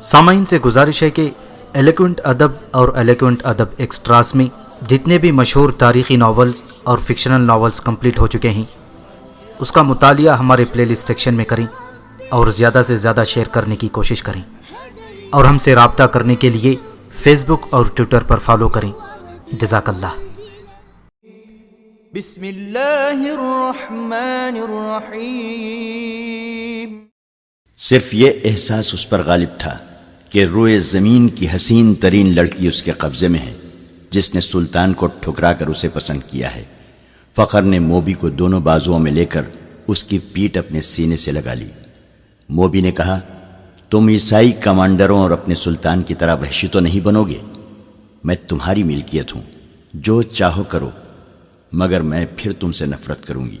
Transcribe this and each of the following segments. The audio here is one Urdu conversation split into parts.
سامعین سے گزارش ہے کہ الیکونٹ ادب اور الیکونٹ ادب ایکسٹراس میں جتنے بھی مشہور تاریخی ناولز اور فکشنل ناولز کمپلیٹ ہو چکے ہیں، اس کا مطالعہ ہمارے پلے لسٹ سیکشن میں کریں اور زیادہ سے زیادہ شیئر کرنے کی کوشش کریں۔ اور ہم سے رابطہ کرنے کے لیے فیس بک اور ٹویٹر پر فالو کریں۔ جزاک اللہ بسم اللہ الرحمن الرحیم۔ صرف یہ احساس اس پر غالب تھا کہ روئے زمین کی حسین ترین لڑکی اس کے قبضے میں ہے، جس نے سلطان کو ٹھکرا کر اسے پسند کیا ہے۔ فخر نے موبی کو دونوں بازوؤں میں لے کر اس کی پیٹ اپنے سینے سے لگا لی۔ موبی نے کہا، تم عیسائی کمانڈروں اور اپنے سلطان کی طرح وحشی تو نہیں بنو گے؟ میں تمہاری ملکیت ہوں، جو چاہو کرو، مگر میں پھر تم سے نفرت کروں گی۔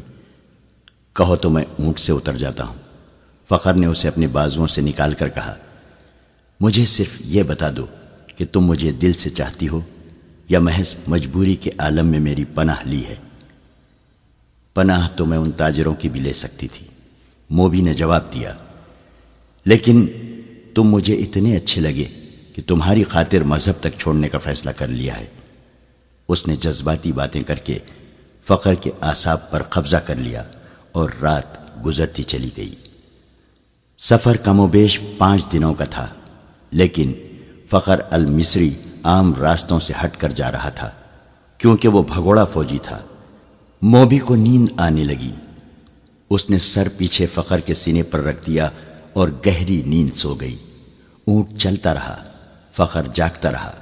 کہو تو میں اونٹ سے اتر جاتا ہوں۔ فخر نے اسے اپنے بازوؤں سے نکال کر کہا، مجھے صرف یہ بتا دو کہ تم مجھے دل سے چاہتی ہو یا محض مجبوری کے عالم میں میری پناہ لی ہے۔ پناہ تو میں ان تاجروں کی بھی لے سکتی تھی۔ موبی نے جواب دیا، لیکن تم مجھے اتنے اچھے لگے کہ تمہاری خاطر مذہب تک چھوڑنے کا فیصلہ کر لیا ہے۔ اس نے جذباتی باتیں کر کے فقر کے آساب پر قبضہ کر لیا اور رات گزرتی چلی گئی۔ سفر کم و بیش پانچ دنوں کا تھا، لیکن فخر المصری عام راستوں سے ہٹ کر جا رہا تھا، کیونکہ وہ بھگوڑا فوجی تھا۔ موبی کو نیند آنے لگی۔ اس نے سر پیچھے فخر کے سینے پر رکھ دیا اور گہری نیند سو گئی۔ اونٹ چلتا رہا، فخر جاگتا رہا۔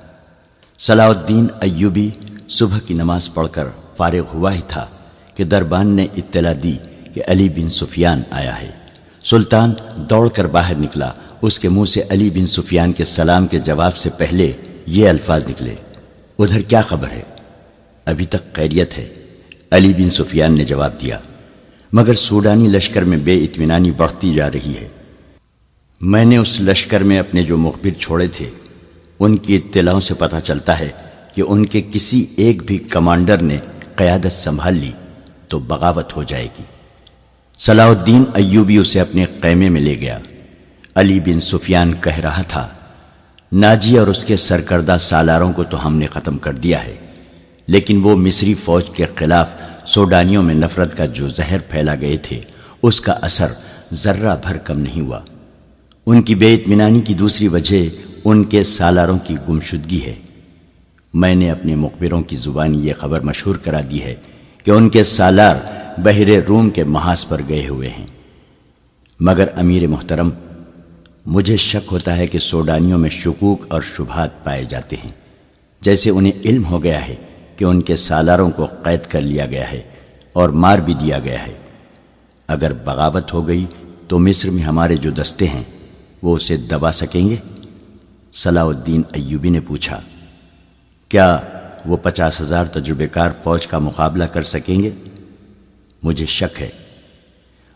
صلاح الدین ایوبی صبح کی نماز پڑھ کر فارغ ہوا ہی تھا کہ دربان نے اطلاع دی کہ علی بن سفیان آیا ہے۔ سلطان دوڑ کر باہر نکلا۔ اس کے منہ سے علی بن سفیان کے سلام کے جواب سے پہلے یہ الفاظ نکلے۔ ادھر کیا خبر ہے؟ ابھی تک خیریت ہے۔ علی بن سفیان نے جواب دیا۔ مگر سوڈانی لشکر میں بے اطمینانی بڑھتی جا رہی ہے۔ میں نے اس لشکر میں اپنے جو مخبر چھوڑے تھے، ان کی اطلاعوں سے پتہ چلتا ہے کہ ان کے کسی ایک بھی کمانڈر نے قیادت سنبھال لی تو بغاوت ہو جائے گی۔ صلاح الدین ایوبی اسے اپنے قیمے میں لے گیا۔ علی بن سفیان کہہ رہا تھا، ناجی اور اس کے سرکردہ سالاروں کو تو ہم نے ختم کر دیا ہے، لیکن وہ مصری فوج کے خلاف سوڈانیوں میں نفرت کا جو زہر پھیلا گئے تھے، اس کا اثر ذرہ بھر کم نہیں ہوا۔ ان کی بے اطمینانی کی دوسری وجہ ان کے سالاروں کی گمشدگی ہے۔ میں نے اپنے مقبروں کی زبانی یہ خبر مشہور کرا دی ہے کہ ان کے سالار بحر روم کے محاذ پر گئے ہوئے ہیں۔ مگر امیر محترم، مجھے شک ہوتا ہے کہ سوڈانیوں میں شکوک اور شبہات پائے جاتے ہیں۔ جیسے انہیں علم ہو گیا ہے کہ ان کے سالاروں کو قید کر لیا گیا ہے اور مار بھی دیا گیا ہے۔ اگر بغاوت ہو گئی تو مصر میں ہمارے جو دستے ہیں، وہ اسے دبا سکیں گے؟ صلاح الدین ایوبی نے پوچھا، کیا وہ پچاس ہزار تجربے کار فوج کا مقابلہ کر سکیں گے؟ مجھے شک ہے۔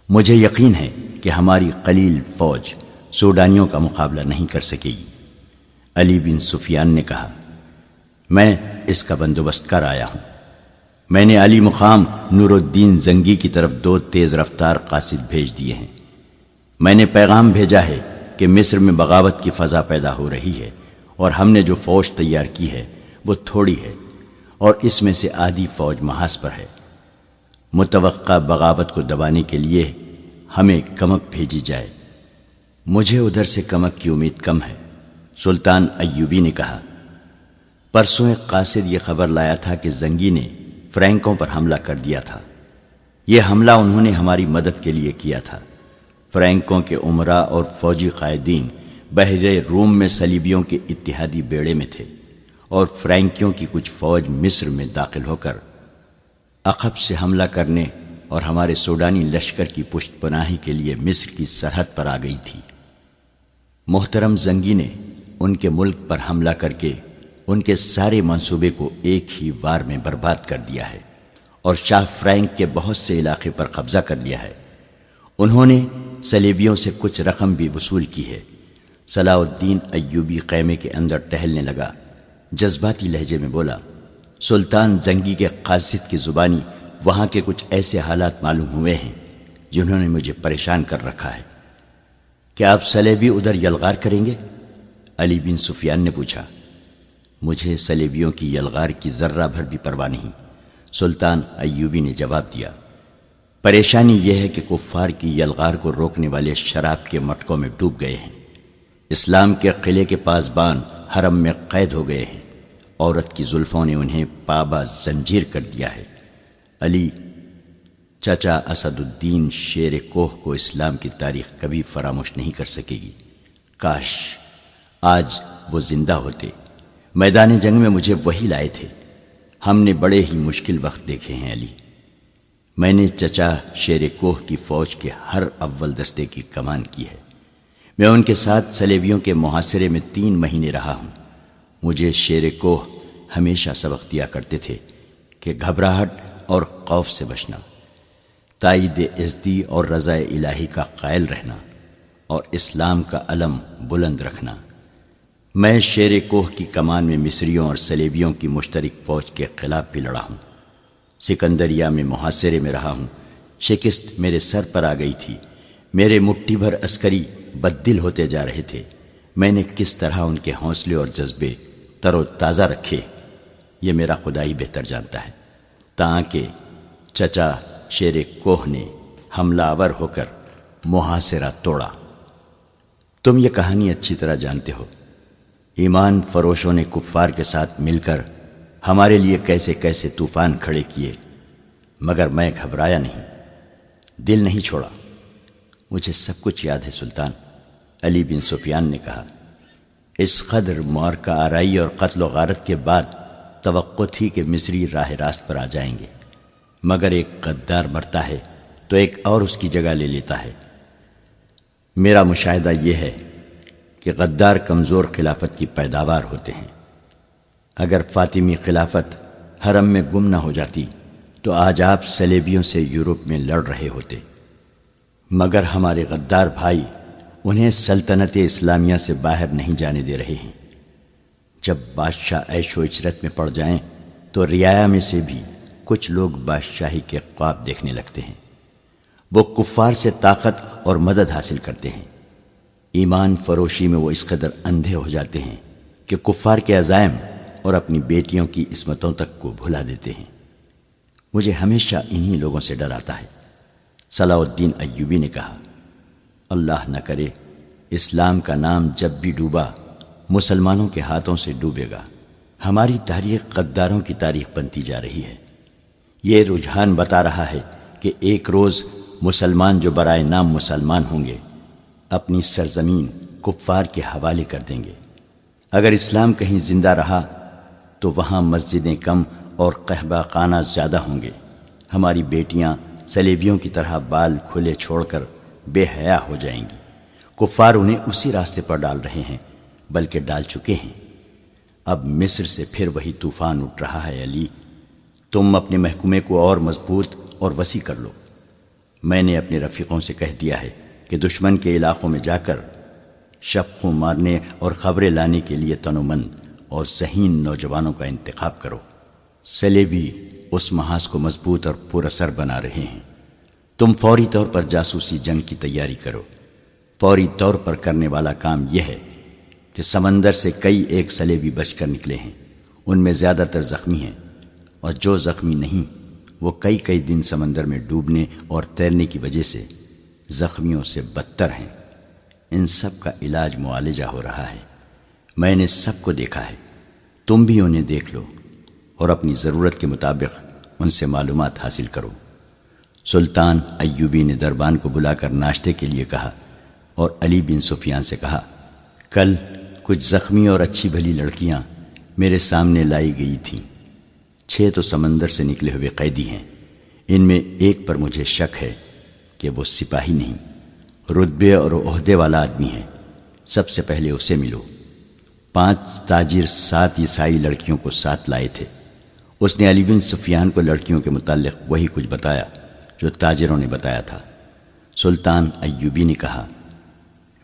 مجھے یقین ہے کہ ہماری قلیل فوج سوڈانیوں کا مقابلہ نہیں کر سکے گی۔ علی بن سفیان نے کہا، میں اس کا بندوبست کر آیا ہوں۔ میں نے علی مقام نور الدین زنگی کی طرف دو تیز رفتار قاصد بھیج دیے ہیں۔ میں نے پیغام بھیجا ہے کہ مصر میں بغاوت کی فضا پیدا ہو رہی ہے اور ہم نے جو فوج تیار کی ہے وہ تھوڑی ہے اور اس میں سے آدھی فوج محاذ پر ہے۔ متوقع بغاوت کو دبانے کے لیے ہمیں کمک بھیجی جائے۔ مجھے ادھر سے کمک کی امید کم ہے، سلطان ایوبی نے کہا۔ پرسوں ایک قاصد یہ خبر لایا تھا کہ زنگی نے فرینکوں پر حملہ کر دیا تھا۔ یہ حملہ انہوں نے ہماری مدد کے لیے کیا تھا۔ فرینکوں کے عمرہ اور فوجی قائدین بحر روم میں سلیبیوں کے اتحادی بیڑے میں تھے اور فرینکیوں کی کچھ فوج مصر میں داخل ہو کر عقب سے حملہ کرنے اور ہمارے سوڈانی لشکر کی پشت پناہی کے لیے مصر کی سرحد پر آ گئی تھی۔ محترم زنگی نے ان کے ملک پر حملہ کر کے ان کے سارے منصوبے کو ایک ہی وار میں برباد کر دیا ہے اور شاہ فرینک کے بہت سے علاقے پر قبضہ کر لیا ہے۔ انہوں نے سلیبیوں سے کچھ رقم بھی وصول کی ہے۔ صلاح الدین ایوبی قیمے کے اندر ٹہلنے لگا۔ جذباتی لہجے میں بولا سلطان زنگی کے قاصد کی زبانی وہاں کے کچھ ایسے حالات معلوم ہوئے ہیں جنہوں نے مجھے پریشان کر رکھا ہے۔ کیا آپ سلیبی ادھر یلغار کریں گے؟ علی بن سفیان نے پوچھا۔ مجھے سلیبیوں کی یلغار کی ذرہ بھر بھی پرواہ نہیں۔ سلطان ایوبی نے جواب دیا۔ پریشانی یہ ہے کہ کفار کی یلغار کو روکنے والے شراب کے مٹکوں میں ڈوب گئے ہیں۔ اسلام کے قلعے کے پاس بان حرم میں قید ہو گئے ہیں۔ عورت کی زلفوں نے انہیں پابا زنجیر کر دیا ہے۔ علی، چچا اسد الدین شیر کوہ کو اسلام کی تاریخ کبھی فراموش نہیں کر سکے گی۔ کاش آج وہ زندہ ہوتے۔ میدان جنگ میں مجھے وہی لائے تھے۔ ہم نے بڑے ہی مشکل وقت دیکھے ہیں، علی۔ میں نے چچا شیر کوہ کی فوج کے ہر اول دستے کی کمان کی ہے۔ میں ان کے ساتھ سلیبیوں کے محاصرے میں تین مہینے رہا ہوں۔ مجھے شیر کوہ ہمیشہ سبق دیا کرتے تھے کہ گھبراہٹ اور خوف سے بچنا، تائید عزدی اور رضا الہی کا قائل رہنا اور اسلام کا علم بلند رکھنا۔ میں شیر کوہ کی کمان میں مصریوں اور سلیبیوں کی مشترک فوج کے خلاف بھی لڑا ہوں۔ سکندریا میں محاصرے میں رہا ہوں۔ شکست میرے سر پر آ گئی تھی۔ میرے مٹھی بھر عسکری بددل ہوتے جا رہے تھے۔ میں نے کس طرح ان کے حوصلے اور جذبے تر و تازہ رکھے، یہ میرا خدا ہی بہتر جانتا ہے، تاکہ چچا شیر کوہ نے حملہ آور ہو کر محاصرہ توڑا۔ تم یہ کہانی اچھی طرح جانتے ہو۔ ایمان فروشوں نے کفار کے ساتھ مل کر ہمارے لیے کیسے کیسے طوفان کھڑے کیے، مگر میں گھبرایا نہیں، دل نہیں چھوڑا۔ مجھے سب کچھ یاد ہے سلطان، علی بن سفیان نے کہا۔ اس قدر مور کا آرائی اور قتل و غارت کے بعد توقع تھی کہ مصری راہ راست پر آ جائیں گے۔ مگر ایک غدار مرتا ہے تو ایک اور اس کی جگہ لے لیتا ہے۔ میرا مشاہدہ یہ ہے کہ غدار کمزور خلافت کی پیداوار ہوتے ہیں۔ اگر فاطمی خلافت حرم میں گم نہ ہو جاتی تو آج آپ سلیبیوں سے یورپ میں لڑ رہے ہوتے۔ مگر ہمارے غدار بھائی انہیں سلطنت اسلامیہ سے باہر نہیں جانے دے رہے ہیں۔ جب بادشاہ عیش و اچرت میں پڑ جائیں تو رعایا میں سے بھی کچھ لوگ بادشاہی کے خواب دیکھنے لگتے ہیں۔ وہ کفار سے طاقت اور مدد حاصل کرتے ہیں۔ ایمان فروشی میں وہ اس قدر اندھے ہو جاتے ہیں کہ کفار کے عزائم اور اپنی بیٹیوں کی عصمتوں تک کو بھلا دیتے ہیں۔ مجھے ہمیشہ انہی لوگوں سے ڈر آتا ہے۔ صلاح الدین ایوبی نے کہا۔ اللہ نہ کرے، اسلام کا نام جب بھی ڈوبا، مسلمانوں کے ہاتھوں سے ڈوبے گا۔ ہماری تاریخ قداروں کی تاریخ بنتی جا رہی ہے۔ یہ رجحان بتا رہا ہے کہ ایک روز مسلمان جو برائے نام مسلمان ہوں گے، اپنی سرزمین کفار کے حوالے کر دیں گے۔ اگر اسلام کہیں زندہ رہا، تو وہاں مسجدیں کم اور قہبہ خانہ زیادہ ہوں گے۔ ہماری بیٹیاں سلیبیوں کی طرح بال کھلے چھوڑ کر بے حیا ہو جائیں گی۔ کفار انہیں اسی راستے پر ڈال رہے ہیں، بلکہ ڈال چکے ہیں۔ اب مصر سے پھر وہی طوفان اٹھ رہا ہے، علی۔ تم اپنے محکمے کو اور مضبوط اور وسیع کر لو۔ میں نے اپنے رفیقوں سے کہہ دیا ہے کہ دشمن کے علاقوں میں جا کر شب مارنے اور خبریں لانے کے لیے تنومند اور ذہین نوجوانوں کا انتخاب کرو۔ سلیبی اس محاذ کو مضبوط اور پر اثر بنا رہے ہیں۔ تم فوری طور پر جاسوسی جنگ کی تیاری کرو۔ فوری طور پر کرنے والا کام یہ ہے کہ سمندر سے کئی ایک سلیبی بچ کر نکلے ہیں۔ ان میں زیادہ تر زخمی ہیں۔ اور جو زخمی نہیں، وہ کئی کئی دن سمندر میں ڈوبنے اور تیرنے کی وجہ سے زخمیوں سے بدتر ہیں۔ ان سب کا علاج معالجہ ہو رہا ہے۔ میں نے سب کو دیکھا ہے۔ تم بھی انہیں دیکھ لو اور اپنی ضرورت کے مطابق ان سے معلومات حاصل کرو۔ سلطان ایوبی نے دربان کو بلا کر ناشتے کے لیے کہا اور علی بن سفیان سے کہا، کل کچھ زخمی اور اچھی بھلی لڑکیاں میرے سامنے لائی گئی تھیں۔ چھ تو سمندر سے نکلے ہوئے قیدی ہیں۔ ان میں ایک پر مجھے شک ہے کہ وہ سپاہی نہیں۔ رتبے اور عہدے والا آدمی ہے۔ سب سے پہلے اسے ملو۔ پانچ تاجر سات عیسائی لڑکیوں کو ساتھ لائے تھے۔ اس نے علی بن سفیان کو لڑکیوں کے متعلق وہی کچھ بتایا۔ جو تاجروں نے بتایا تھا۔ سلطان ایوبی نے کہا،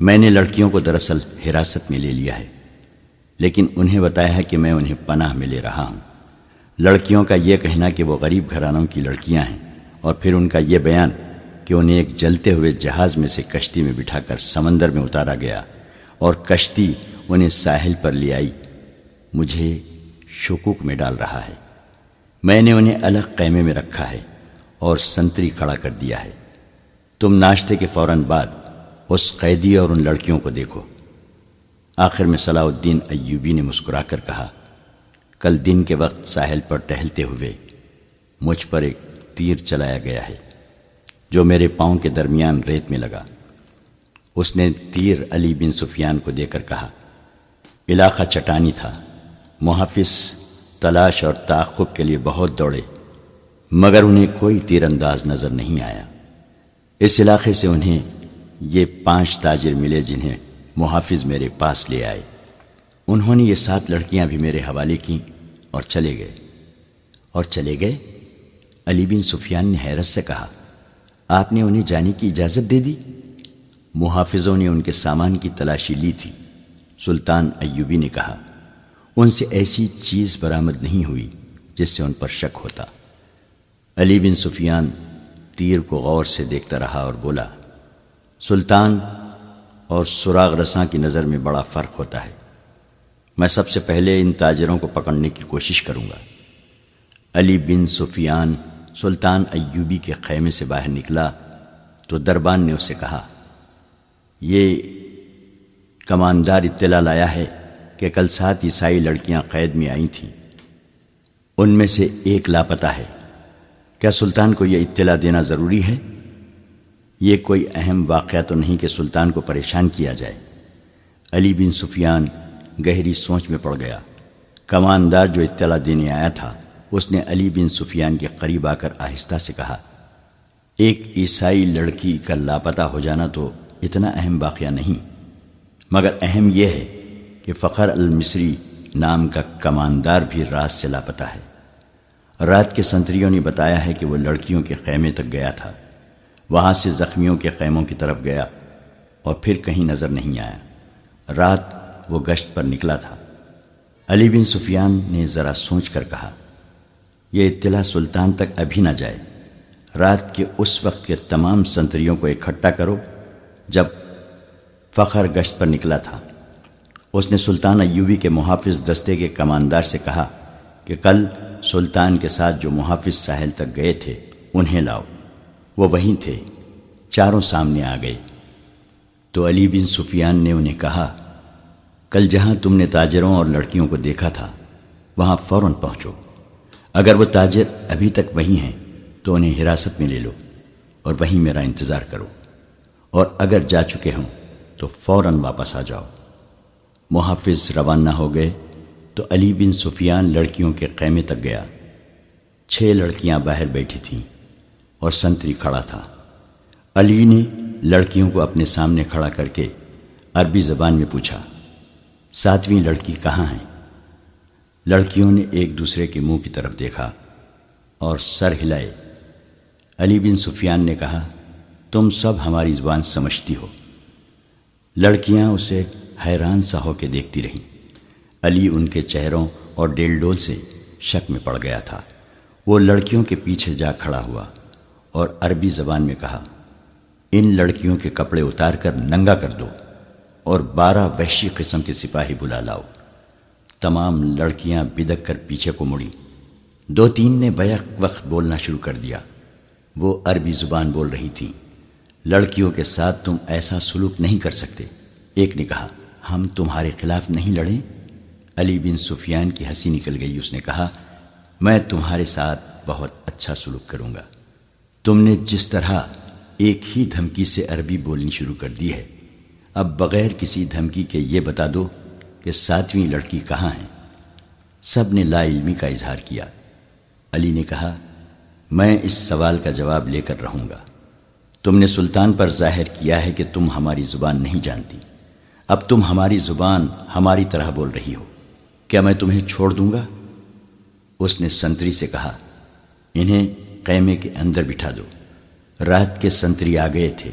میں نے لڑکیوں کو دراصل حراست میں لے لیا ہے، لیکن انہیں بتایا ہے کہ میں انہیں پناہ میں لے رہا ہوں۔ لڑکیوں کا یہ کہنا کہ وہ غریب گھرانوں کی لڑکیاں ہیں، اور پھر ان کا یہ بیان کہ انہیں ایک جلتے ہوئے جہاز میں سے کشتی میں بٹھا کر سمندر میں اتارا گیا، اور کشتی انہیں ساحل پر لے آئی، مجھے شکوک میں ڈال رہا ہے۔ میں نے انہیں الگ قیمے میں رکھا ہے۔ اور سنتری کھڑا کر دیا ہے۔ تم ناشتے کے فوراً بعد اس قیدی اور ان لڑکیوں کو دیکھو۔ آخر میں صلاح الدین ایوبی نے مسکرا کر کہا، کل دن کے وقت ساحل پر ٹہلتے ہوئے مجھ پر ایک تیر چلایا گیا ہے، جو میرے پاؤں کے درمیان ریت میں لگا۔ اس نے تیر علی بن سفیان کو دے کر کہا، علاقہ چٹانی تھا، محافظ، تلاش اور تعقب کے لیے بہت دوڑے۔ مگر انہیں کوئی تیر انداز نظر نہیں آیا۔ اس علاقے سے انہیں یہ پانچ تاجر ملے جنہیں محافظ میرے پاس لے آئے۔ انہوں نے یہ سات لڑکیاں بھی میرے حوالے کیں اور چلے گئے۔ اور چلے گئے؟ علی بن سفیان نے حیرت سے کہا، آپ نے انہیں جانے کی اجازت دے دی؟ محافظوں نے ان کے سامان کی تلاشی لی تھی۔ سلطان ایوبی نے کہا، ان سے ایسی چیز برآمد نہیں ہوئی جس سے ان پر شک ہوتا۔ علی بن سفیان تیر کو غور سے دیکھتا رہا اور بولا، سلطان، اور سراغ رساں کی نظر میں بڑا فرق ہوتا ہے۔ میں سب سے پہلے ان تاجروں کو پکڑنے کی کوشش کروں گا۔ علی بن سفیان سلطان ایوبی کے خیمے سے باہر نکلا تو دربان نے اسے کہا، یہ کماندار اطلاع لایا ہے کہ کل سات عیسائی لڑکیاں قید میں آئی تھیں۔ ان میں سے ایک لاپتہ ہے۔ کیا سلطان کو یہ اطلاع دینا ضروری ہے؟ یہ کوئی اہم واقعہ تو نہیں کہ سلطان کو پریشان کیا جائے۔ علی بن سفیان گہری سوچ میں پڑ گیا۔ کماندار جو اطلاع دینے آیا تھا، اس نے علی بن سفیان کے قریب آ کر آہستہ سے کہا، ایک عیسائی لڑکی کا لاپتہ ہو جانا تو اتنا اہم واقعہ نہیں۔ مگر اہم یہ ہے کہ فخر المصری نام کا کماندار بھی رات سے لاپتہ ہے۔ رات کے سنتریوں نے بتایا ہے کہ وہ لڑکیوں کے خیمے تک گیا تھا۔ وہاں سے زخمیوں کے خیموں کی طرف گیا اور پھر کہیں نظر نہیں آیا۔ رات وہ گشت پر نکلا تھا۔ علی بن سفیان نے ذرا سوچ کر کہا، یہ اطلاع سلطان تک ابھی نہ جائے۔ رات کے اس وقت کے تمام سنتریوں کو اکٹھا کرو جب فخر گشت پر نکلا تھا۔ اس نے سلطان ایوبی کے محافظ دستے کے کماندار سے کہا کہ کل سلطان کے ساتھ جو محافظ ساحل تک گئے تھے، انہیں لاؤ۔ وہ وہیں تھے، چاروں سامنے آ گئے۔ تو علی بن سفیان نے انہیں کہا، کل جہاں تم نے تاجروں اور لڑکیوں کو دیکھا تھا، وہاں فوراً پہنچو۔ اگر وہ تاجر ابھی تک وہیں ہیں، تو انہیں حراست میں لے لو اور وہیں میرا انتظار کرو۔ اور اگر جا چکے ہوں، تو فوراً واپس آ جاؤ۔ محافظ روانہ ہو گئے۔ تو علی بن سفیان لڑکیوں کے قیمے تک گیا۔ چھ لڑکیاں باہر بیٹھی تھیں اور سنتری کھڑا تھا۔ علی نے لڑکیوں کو اپنے سامنے کھڑا کر کے عربی زبان میں پوچھا، ساتویں لڑکی کہاں ہیں لڑکیوں نے ایک دوسرے کے منہ کی طرف دیکھا اور سر ہلائے۔ علی بن سفیان نے کہا، تم سب ہماری زبان سمجھتی ہو۔ لڑکیاں اسے حیران سا ہو کے دیکھتی رہیں۔ علی ان کے چہروں اور ڈیل ڈول سے شک میں پڑ گیا تھا۔ وہ لڑکیوں کے پیچھے جا کھڑا ہوا اور عربی زبان میں کہا، ان لڑکیوں کے کپڑے اتار کر ننگا کر دو اور بارہ وحشی قسم کے سپاہی بلا لاؤ۔ تمام لڑکیاں بدک کر پیچھے کو مڑی۔ دو تین نے بیک وقت بولنا شروع کر دیا۔ وہ عربی زبان بول رہی تھی، لڑکیوں کے ساتھ تم ایسا سلوک نہیں کر سکتے۔ ایک نے کہا، ہم تمہارے خلاف نہیں لڑیں۔ علی بن سفیان کی ہنسی نکل گئی۔ اس نے کہا، میں تمہارے ساتھ بہت اچھا سلوک کروں گا۔ تم نے جس طرح ایک ہی دھمکی سے عربی بولنی شروع کر دی ہے، اب بغیر کسی دھمکی کے یہ بتا دو کہ ساتویں لڑکی کہاں ہے۔ سب نے لا علمی کا اظہار کیا۔ علی نے کہا، میں اس سوال کا جواب لے کر رہوں گا۔ تم نے سلطان پر ظاہر کیا ہے کہ تم ہماری زبان نہیں جانتی۔ اب تم ہماری زبان ہماری طرح بول رہی ہو۔ کیا میں تمہیں چھوڑ دوں گا؟ اس نے سنتری سے کہا، انہیں قیمے کے اندر بٹھا دو۔ رات کے سنتری آ گئے تھے۔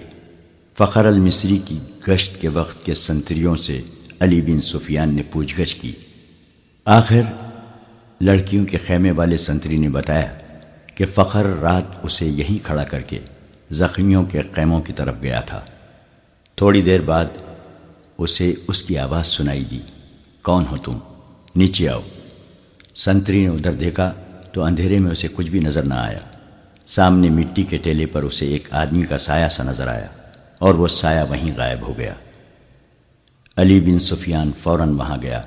فخر المصری کی گشت کے وقت کے سنتریوں سے علی بن سفیان نے پوچھ گچھ کی۔ آخر، لڑکیوں کے خیمے والے سنتری نے بتایا کہ فخر رات اسے یہی کھڑا کر کے زخمیوں کے خیموں کی طرف گیا تھا۔ تھوڑی دیر بعد اسے اس کی آواز سنائی دی۔ کون ہو تم؟ نیچے آؤ۔ سنتری نے ادھر دیکھا تو اندھیرے میں اسے کچھ بھی نظر نہ آیا۔ سامنے مٹی کے ٹیلے پر اسے ایک آدمی کا سایہ سا نظر آیا اور وہ سایہ وہیں غائب ہو گیا۔ علی بن سفیان فوراً وہاں گیا۔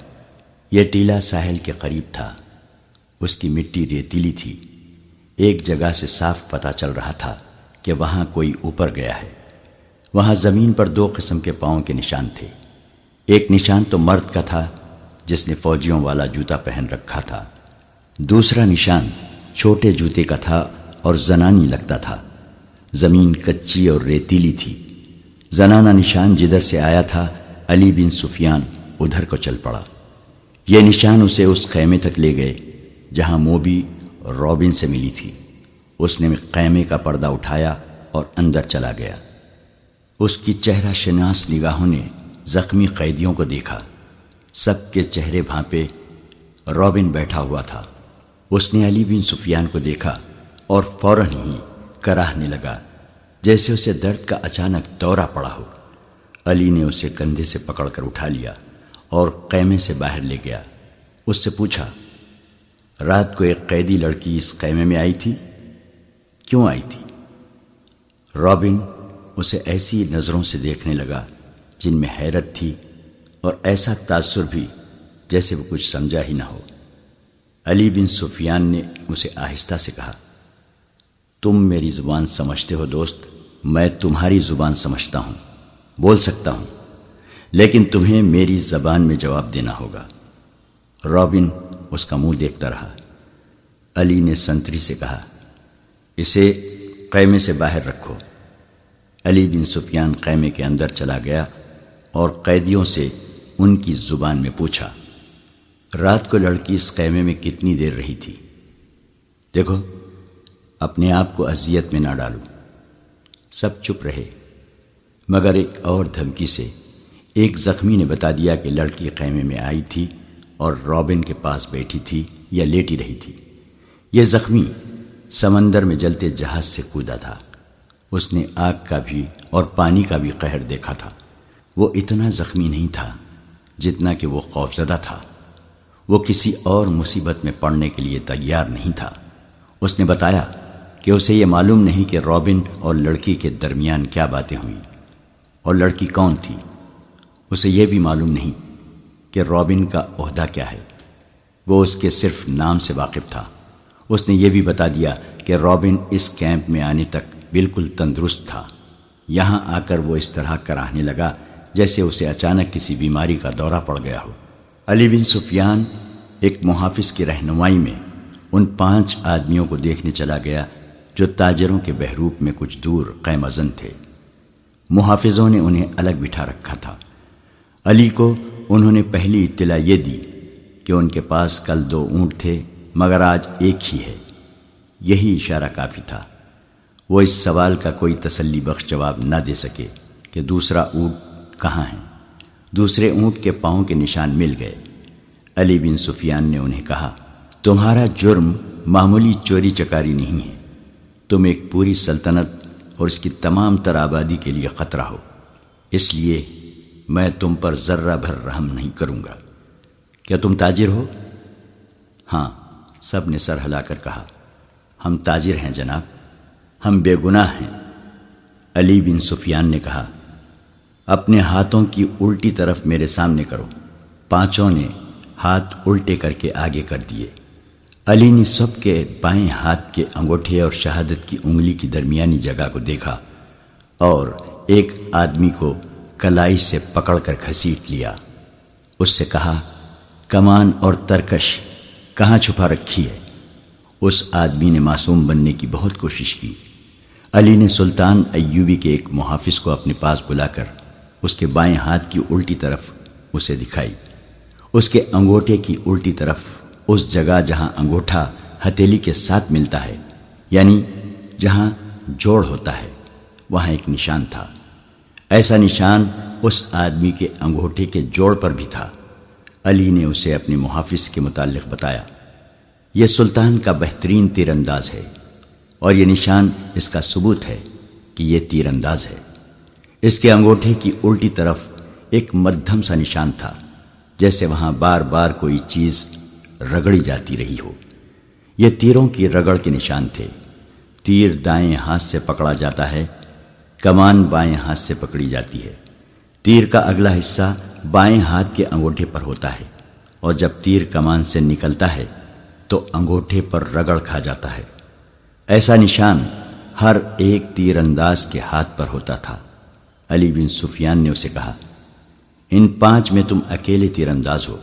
یہ ٹیلا ساحل کے قریب تھا۔ اس کی مٹی ریتیلی تھی۔ ایک جگہ سے صاف پتہ چل رہا تھا کہ وہاں کوئی اوپر گیا ہے۔ وہاں زمین پر دو قسم کے پاؤں کے نشان تھے۔ ایک نشان تو مرد کا تھا جس نے فوجیوں والا جوتا پہن رکھا تھا۔ دوسرا نشان چھوٹے جوتے کا تھا اور زنانی لگتا تھا۔ زمین کچی اور ریتیلی تھی۔ زنانہ نشان جدھر سے آیا تھا، علی بن سفیان ادھر کو چل پڑا۔ یہ نشان اسے اس خیمے تک لے گئے، جہاں موبی رابن سے ملی تھی۔ اس نے خیمے کا پردہ اٹھایا اور اندر چلا گیا۔ اس کی چہرہ شناس نگاہوں نے زخمی قیدیوں کو دیکھا۔ سب کے چہرے بھانپے رابن بیٹھا ہوا تھا۔ اس نے علی بن سفیان کو دیکھا اور فوراً ہی کراہنے لگا، جیسے اسے درد کا اچانک دورہ پڑا ہو۔ علی نے اسے کندھے سے پکڑ کر اٹھا لیا اور قیمے سے باہر لے گیا۔ اس سے پوچھا، رات کو ایک قیدی لڑکی اس قیمے میں آئی تھی؟ کیوں آئی تھی؟ رابن اسے ایسی نظروں سے دیکھنے لگا جن میں حیرت تھی اور ایسا تاثر بھی جیسے وہ کچھ سمجھا ہی نہ ہو۔ علی بن سفیان نے اسے آہستہ سے کہا، تم میری زبان سمجھتے ہو دوست، میں تمہاری زبان سمجھتا ہوں، بول سکتا ہوں، لیکن تمہیں میری زبان میں جواب دینا ہوگا۔ رابن اس کا منہ دیکھتا رہا۔ علی نے سنتری سے کہا، اسے قیمے سے باہر رکھو۔ علی بن سفیان قیمے کے اندر چلا گیا اور قیدیوں سے ان کی زبان میں پوچھا، رات کو لڑکی اس قیمے میں کتنی دیر رہی تھی؟ دیکھو، اپنے آپ کو اذیت میں نہ ڈالو۔ سب چپ رہے۔ مگر ایک اور دھمکی سے ایک زخمی نے بتا دیا کہ لڑکی خیمے میں آئی تھی اور رابن کے پاس بیٹھی تھی یا لیٹی رہی تھی۔ یہ زخمی سمندر میں جلتے جہاز سے کودا تھا۔ اس نے آگ کا بھی اور پانی کا بھی قہر دیکھا تھا۔ وہ اتنا زخمی نہیں تھا۔ جتنا کہ وہ خوفزدہ تھا۔ وہ کسی اور مصیبت میں پڑنے کے لیے تیار نہیں تھا۔ اس نے بتایا کہ اسے یہ معلوم نہیں کہ رابن اور لڑکی کے درمیان کیا باتیں ہوئیں۔ اور لڑکی کون تھی؟ اسے یہ بھی معلوم نہیں کہ رابن کا عہدہ کیا ہے۔ وہ اس کے صرف نام سے واقف تھا۔ اس نے یہ بھی بتا دیا کہ رابن اس کیمپ میں آنے تک بالکل تندرست تھا۔ یہاں آ کر وہ اس طرح کراہنے لگا جیسے اسے اچانک کسی بیماری کا دورہ پڑ گیا ہو۔ علی بن سفیان ایک محافظ کی رہنمائی میں ان پانچ آدمیوں کو دیکھنے چلا گیا جو تاجروں کے بحروپ میں کچھ دور قیم ازن تھے۔ محافظوں نے انہیں الگ بٹھا رکھا تھا۔ علی کو انہوں نے پہلی اطلاع یہ دی کہ ان کے پاس کل دو اونٹ تھے، مگر آج ایک ہی ہے۔ یہی اشارہ کافی تھا۔ وہ اس سوال کا کوئی تسلی بخش جواب نہ دے سکے کہ دوسرا اونٹ کہاں ہے دوسرے اونٹ کے پاؤں کے نشان مل گئے۔ علی بن سفیان نے انہیں کہا، تمہارا جرم معمولی چوری چکاری نہیں ہے۔ تم ایک پوری سلطنت اور اس کی تمام تر آبادی کے لیے خطرہ ہو۔ اس لیے میں تم پر ذرہ بھر رحم نہیں کروں گا۔ کیا تم تاجر ہو؟ ہاں سب نے سر ہلا کر کہا، ہم تاجر ہیں جناب، ہم بے گناہ ہیں۔ علی بن سفیان نے کہا اپنے ہاتھوں کی الٹی طرف میرے سامنے کرو۔ پانچوں نے ہاتھ الٹے کر کے آگے کر دیے۔ علی نے سب کے بائیں ہاتھ کے انگوٹھے اور شہادت کی انگلی کی درمیانی جگہ کو دیکھا اور ایک آدمی کو کلائی سے پکڑ کر گھسیٹ لیا۔ اس سے کہا، کمان اور ترکش، کہاں چھپا رکھی ہے؟ اس آدمی نے معصوم بننے کی بہت کوشش کی۔ علی نے سلطان ایوبی کے ایک محافظ کو اپنے پاس بلا کر اس کے بائیں ہاتھ کی الٹی طرف اسے دکھائی۔ اس کے انگوٹھے کی الٹی طرف اس جگہ جہاں انگوٹھا ہتیلی کے ساتھ ملتا ہے یعنی جہاں جوڑ ہوتا ہے، وہاں ایک نشان تھا۔ ایسا نشان اس آدمی کے انگوٹھے کے جوڑ پر بھی تھا۔ علی نے اسے اپنے محافظ کے متعلق بتایا، یہ سلطان کا بہترین تیر انداز ہے اور یہ نشان اس کا ثبوت ہے کہ یہ تیر انداز ہے۔ اس کے انگوٹھے کی الٹی طرف ایک مدھم سا نشان تھا، جیسے وہاں بار بار کوئی چیز رگڑی جاتی رہی ہو۔ یہ تیروں کی رگڑ کے نشان تھے۔ تیر دائیں ہاتھ سے پکڑا جاتا ہے، کمان بائیں ہاتھ سے پکڑی جاتی ہے۔ تیر کا اگلا حصہ بائیں ہاتھ کے انگوٹھے پر ہوتا ہے، اور جب تیر کمان سے نکلتا ہے، تو انگوٹھے پر رگڑ کھا جاتا ہے۔ ایسا نشان ہر ایک تیر انداز کے ہاتھ پر ہوتا تھا۔ علی بن سفیان نے اسے کہا، ان پانچ میں تم اکیلے تیر انداز ہو،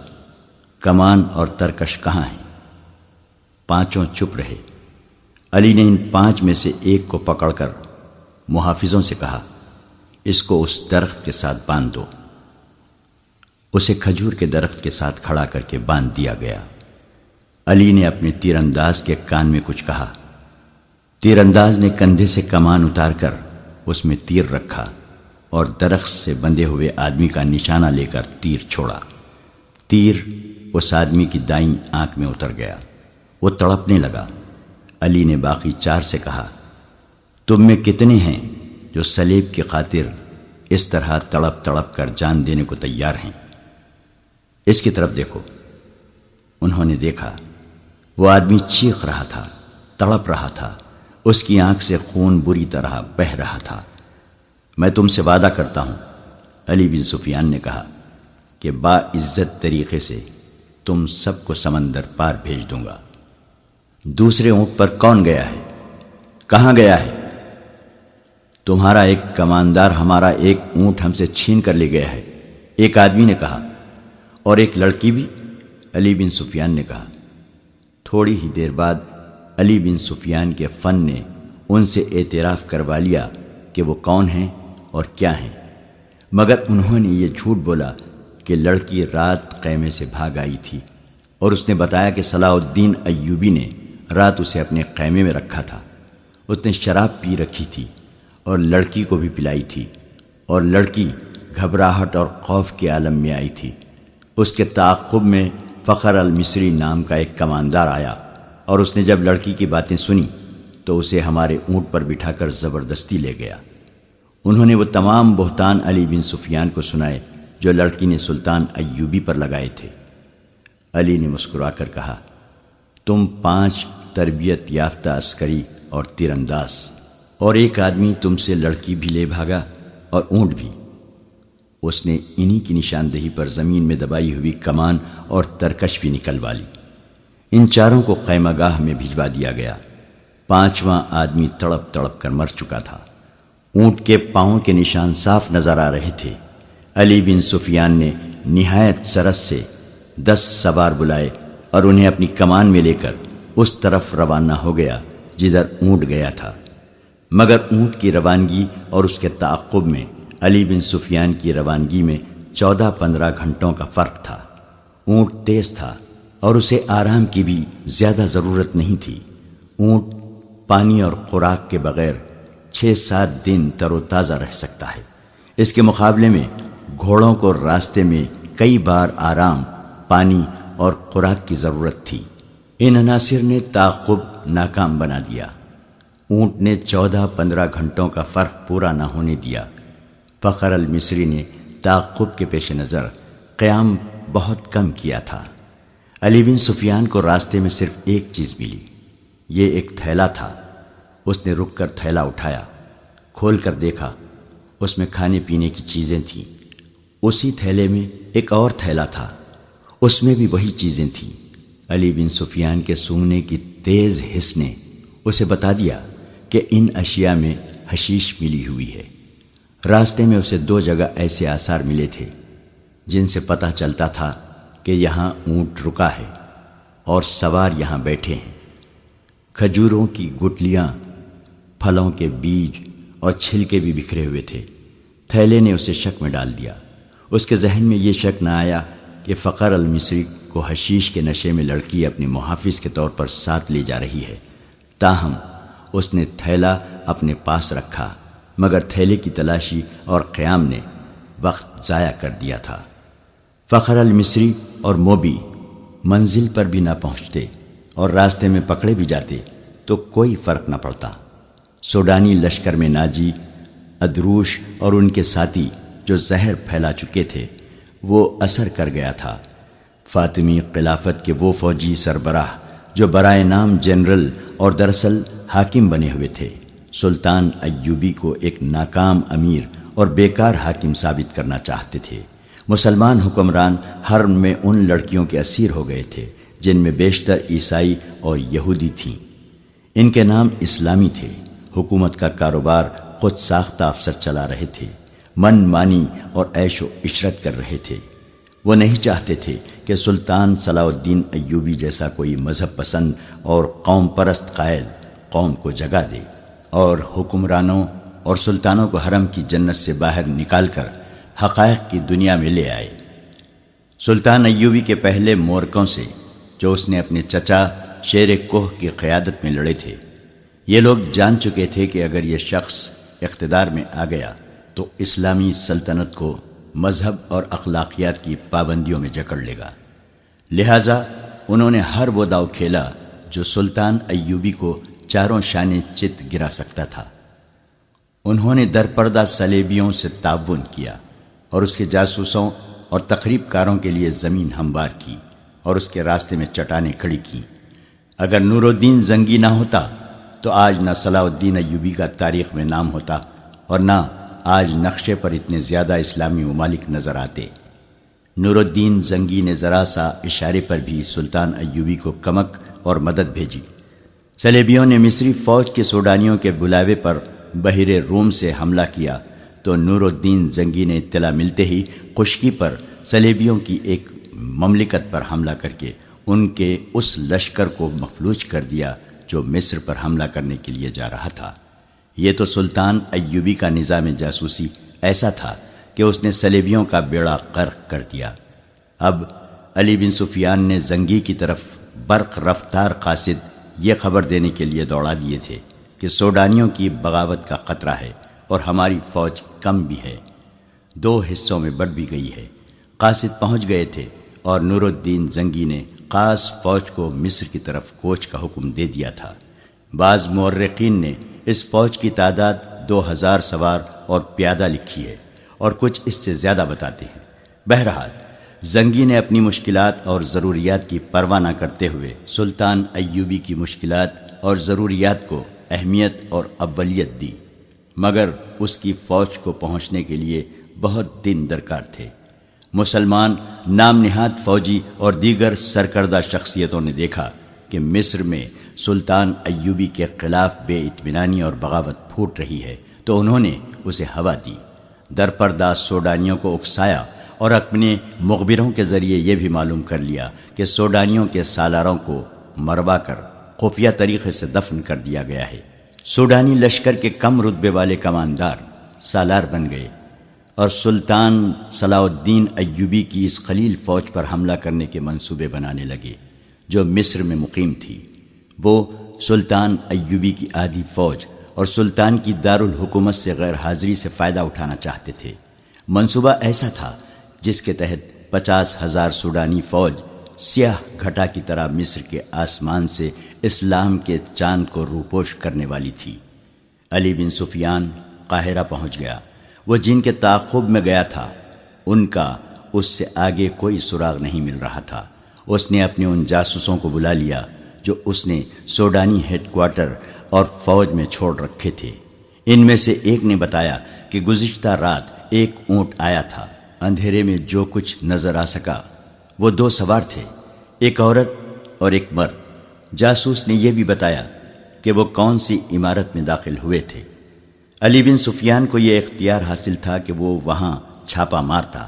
کمان اور ترکش کہاں ہیں؟ پانچوں چپ رہے۔ علی نے ان پانچ میں سے ایک کو پکڑ کر محافظوں سے کہا، اس کو اس درخت کے ساتھ باندھ دو۔ اسے کھجور کے درخت کے ساتھ کھڑا کر کے باندھ دیا گیا۔ علی نے اپنے تیر انداز کے کان میں کچھ کہا۔ تیر انداز نے کندھے سے کمان اتار کر اس میں تیر رکھا۔ اور درخت سے بندھے ہوئے آدمی کا نشانہ لے کر تیر چھوڑا۔ تیر اس آدمی کی دائیں آنکھ میں اتر گیا۔ وہ تڑپنے لگا۔ علی نے باقی چار سے کہا، تم میں کتنے ہیں جو سلیب کی خاطر اس طرح تڑپ تڑپ کر جان دینے کو تیار ہیں؟ اس کی طرف دیکھو۔ انہوں نے دیکھا، وہ آدمی چیخ رہا تھا، تڑپ رہا تھا۔ اس کی آنکھ سے خون بری طرح بہ رہا تھا۔ میں تم سے وعدہ کرتا ہوں۔ علی بن سفیان نے کہا کہ با عزت طریقے سے تم سب کو سمندر پار بھیج دوں گا۔ دوسرے اونٹ پر کون گیا ہے؟ کہاں گیا ہے؟ تمہارا ایک کماندار ہمارا ایک اونٹ ہم سے چھین کر لے گیا ہے۔ ایک آدمی نے کہا اور ایک لڑکی بھی۔ علی بن سفیان نے کہا تھوڑی ہی دیر بعد علی بن سفیان کے فن نے ان سے اعتراف کروا لیا کہ وہ کون ہیں۔ اور کیا ہیں؟ مگر انہوں نے یہ جھوٹ بولا کہ لڑکی رات قیمے سے بھاگ آئی تھی اور اس نے بتایا کہ صلاح الدین ایوبی نے رات اسے اپنے قیمے میں رکھا تھا۔ اس نے شراب پی رکھی تھی اور لڑکی کو بھی پلائی تھی اور لڑکی گھبراہٹ اور خوف کے عالم میں آئی تھی۔ اس کے تعقب میں فخر المصری نام کا ایک کماندار آیا اور اس نے جب لڑکی کی باتیں سنی تو اسے ہمارے اونٹ پر بٹھا کر زبردستی لے گیا۔ انہوں نے وہ تمام بہتان علی بن سفیان کو سنائے جو لڑکی نے سلطان ایوبی پر لگائے تھے۔ علی نے مسکرا کر کہا، تم پانچ تربیت یافتہ عسکری اور تیر انداز اور ایک آدمی تم سے لڑکی بھی لے بھاگا اور اونٹ بھی۔ اس نے انہی کی نشاندہی پر زمین میں دبائی ہوئی کمان اور ترکش بھی نکلوا لی۔ ان چاروں کو قیمہ گاہ میں بھجوا دیا گیا۔ پانچواں آدمی تڑپ تڑپ کر مر چکا تھا۔ اونٹ کے پاؤں کے نشان صاف نظر آ رہے تھے۔ علی بن سفیان نے نہایت سرس سے دس سوار بلائے اور انہیں اپنی کمان میں لے کر اس طرف روانہ ہو گیا جدھر اونٹ گیا تھا۔ مگر اونٹ کی روانگی اور اس کے تعقب میں علی بن سفیان کی روانگی میں چودہ پندرہ گھنٹوں کا فرق تھا۔ اونٹ تیز تھا اور اسے آرام کی بھی زیادہ ضرورت نہیں تھی۔ اونٹ پانی اور خوراک کے بغیر چھ سات دن تر و تازہ رہ سکتا ہے۔ اس کے مقابلے میں گھوڑوں کو راستے میں کئی بار آرام، پانی اور خوراک کی ضرورت تھی۔ ان عناصر نے تعقب ناکام بنا دیا۔ اونٹ نے چودہ، پندرہ گھنٹوں کا فرق پورا نہ ہونے دیا۔ فخر المصری نے تعقب کے پیش نظر قیام بہت کم کیا تھا۔ علی بن سفیان کو راستے میں صرف ایک چیز ملی۔ یہ ایک تھیلا تھا۔ اس نے رک کر تھیلا اٹھایا، کھول کر دیکھا، اس میں کھانے پینے کی چیزیں تھیں۔ اسی تھیلے میں ایک اور تھیلا تھا، اس میں بھی وہی چیزیں تھیں۔ علی بن سفیان کے سونگنے کی تیز حس نے اسے بتا دیا کہ ان اشیاء میں حشیش ملی ہوئی ہے۔ راستے میں اسے دو جگہ ایسے آثار ملے تھے، جن سے پتہ چلتا تھا کہ یہاں اونٹ رکا ہے اور سوار یہاں بیٹھے ہیں۔ کھجوروں کی گٹلیاں پھلوں کے بیج اور چھلکے بھی بکھرے ہوئے تھے۔ تھیلے نے اسے شک میں ڈال دیا۔ اس کے ذہن میں یہ شک نہ آیا کہ فقر المصری کو حشیش کے نشے میں لڑکی اپنے محافظ کے طور پر ساتھ لے جا رہی ہے۔ تاہم، اس نے تھیلا اپنے پاس رکھا، مگر تھیلے کی تلاشی اور قیام نے وقت ضائع کر دیا تھا۔ فخر المصری اور موبی منزل پر بھی نہ پہنچتے اور راستے میں پکڑے بھی جاتے تو کوئی فرق نہ پڑتا۔ سوڈانی لشکر میں ناجی، ادروش اور ان کے ساتھی جو زہر پھیلا چکے تھے، وہ اثر کر گیا تھا۔ فاطمی خلافت کے وہ فوجی سربراہ جو برائے نام جنرل اور دراصل حاکم بنے ہوئے تھے۔ سلطان ایوبی کو ایک ناکام امیر اور بیکار حاکم ثابت کرنا چاہتے تھے۔ مسلمان حکمران حرم میں ان لڑکیوں کے اسیر ہو گئے تھے، جن میں بیشتر عیسائی اور یہودی تھیں۔ ان کے نام اسلامی تھے۔ حکومت کا کاروبار خود ساختہ افسر چلا رہے تھے، من مانی اور عیش و عشرت کر رہے تھے۔ وہ نہیں چاہتے تھے کہ سلطان صلاح الدین ایوبی جیسا کوئی مذہب پسند اور قوم پرست قائد قوم کو جگہ دے اور حکمرانوں اور سلطانوں کو حرم کی جنت سے باہر نکال کر حقائق کی دنیا میں لے آئے۔ سلطان ایوبی کے پہلے مورکوں سے جو اس نے اپنے چچا شیر کوہ کی قیادت میں لڑے تھے۔ یہ لوگ جان چکے تھے کہ اگر یہ شخص اقتدار میں آ گیا تو اسلامی سلطنت کو مذہب اور اخلاقیات کی پابندیوں میں جکڑ لے گا۔ لہٰذا انہوں نے ہر وہ داؤ کھیلا جو سلطان ایوبی کو چاروں شانے چت گرا سکتا تھا۔ انہوں نے درپردہ سلیبیوں سے تعاون کیا اور اس کے جاسوسوں اور تقریب کاروں کے لیے زمین ہموار کی اور اس کے راستے میں چٹانیں کھڑی کی۔ اگر نور الدین زنگی نہ ہوتا تو آج نہ صلاح الدین ایوبی کا تاریخ میں نام ہوتا اور نہ آج نقشے پر اتنے زیادہ اسلامی ممالک نظر آتے۔ نور الدین زنگی نے ذرا سا اشارے پر بھی سلطان ایوبی کو کمک اور مدد بھیجی۔ سلیبیوں نے مصری فوج کے سوڈانیوں کے بلاوے پر بحر روم سے حملہ کیا۔ تو نور الدین زنگی نے اطلاع ملتے ہی خشکی پر سلیبیوں کی ایک مملکت پر حملہ کر کے ان کے اس لشکر کو مفلوج کر دیا۔ جو مصر پر حملہ کرنے کے لیے جا رہا تھا۔ یہ تو سلطان ایوبی کا نظام جاسوسی ایسا تھا کہ اس نے سلیبیوں کا بیڑا غرق کر دیا۔ اب علی بن سفیان نے زنگی کی طرف برق رفتار قاصد یہ خبر دینے کے لیے دوڑا دیے تھے کہ سوڈانیوں کی بغاوت کا خطرہ ہے اور ہماری فوج کم بھی ہے۔ دو حصوں میں بڑھ بھی گئی ہے۔ قاصد پہنچ گئے تھے اور نور الدین زنگی نے قاص فوج کو مصر کی طرف کوچ کا حکم دے دیا تھا۔ بعض مورقین نے اس فوج کی تعداد دو ہزار سوار اور پیادہ لکھی ہے اور کچھ اس سے زیادہ بتاتے ہیں۔ بہرحال، زنگی نے اپنی مشکلات اور ضروریات کی پرواہ نہ کرتے ہوئے سلطان ایوبی کی مشکلات اور ضروریات کو اہمیت اور اولیت دی، مگر اس کی فوج کو پہنچنے کے لیے بہت دن درکار تھے۔ مسلمان نام نہاد فوجی اور دیگر سرکردہ شخصیتوں نے دیکھا کہ مصر میں سلطان ایوبی کے خلاف بے اطمینانی اور بغاوت پھوٹ رہی ہے تو انہوں نے اسے ہوا دی۔ درپردہ سوڈانیوں کو اکسایا اور اپنے مغبروں کے ذریعے یہ بھی معلوم کر لیا کہ سوڈانیوں کے سالاروں کو مروا کر خفیہ طریقے سے دفن کر دیا گیا ہے۔ سوڈانی لشکر کے کم رتبے والے کماندار سالار بن گئے۔ اور سلطان صلاح الدین ایوبی کی اس خلیل فوج پر حملہ کرنے کے منصوبے بنانے لگے، جو مصر میں مقیم تھی۔ وہ سلطان ایوبی کی آدھی فوج اور سلطان کی دارالحکومت سے غیر حاضری سے فائدہ اٹھانا چاہتے تھے۔ منصوبہ ایسا تھا جس کے تحت پچاس ہزار سوڈانی فوج سیاہ گھٹا کی طرح مصر کے آسمان سے اسلام کے چاند کو روپوش کرنے والی تھی۔ علی بن سفیان قاہرہ پہنچ گیا۔ وہ جن کے تعاقب میں گیا تھا، ان کا اس سے آگے کوئی سراغ نہیں مل رہا تھا۔ اس نے اپنے ان جاسوسوں کو بلا لیا جو اس نے سوڈانی ہیڈ کوارٹر اور فوج میں چھوڑ رکھے تھے۔ ان میں سے ایک نے بتایا کہ گزشتہ رات ایک اونٹ آیا تھا۔ اندھیرے میں جو کچھ نظر آ سکا، وہ دو سوار تھے، ایک عورت اور ایک مرد۔ جاسوس نے یہ بھی بتایا کہ وہ کون سی عمارت میں داخل ہوئے تھے۔ علی بن سفیان کو یہ اختیار حاصل تھا کہ وہ وہاں چھاپا مارتا۔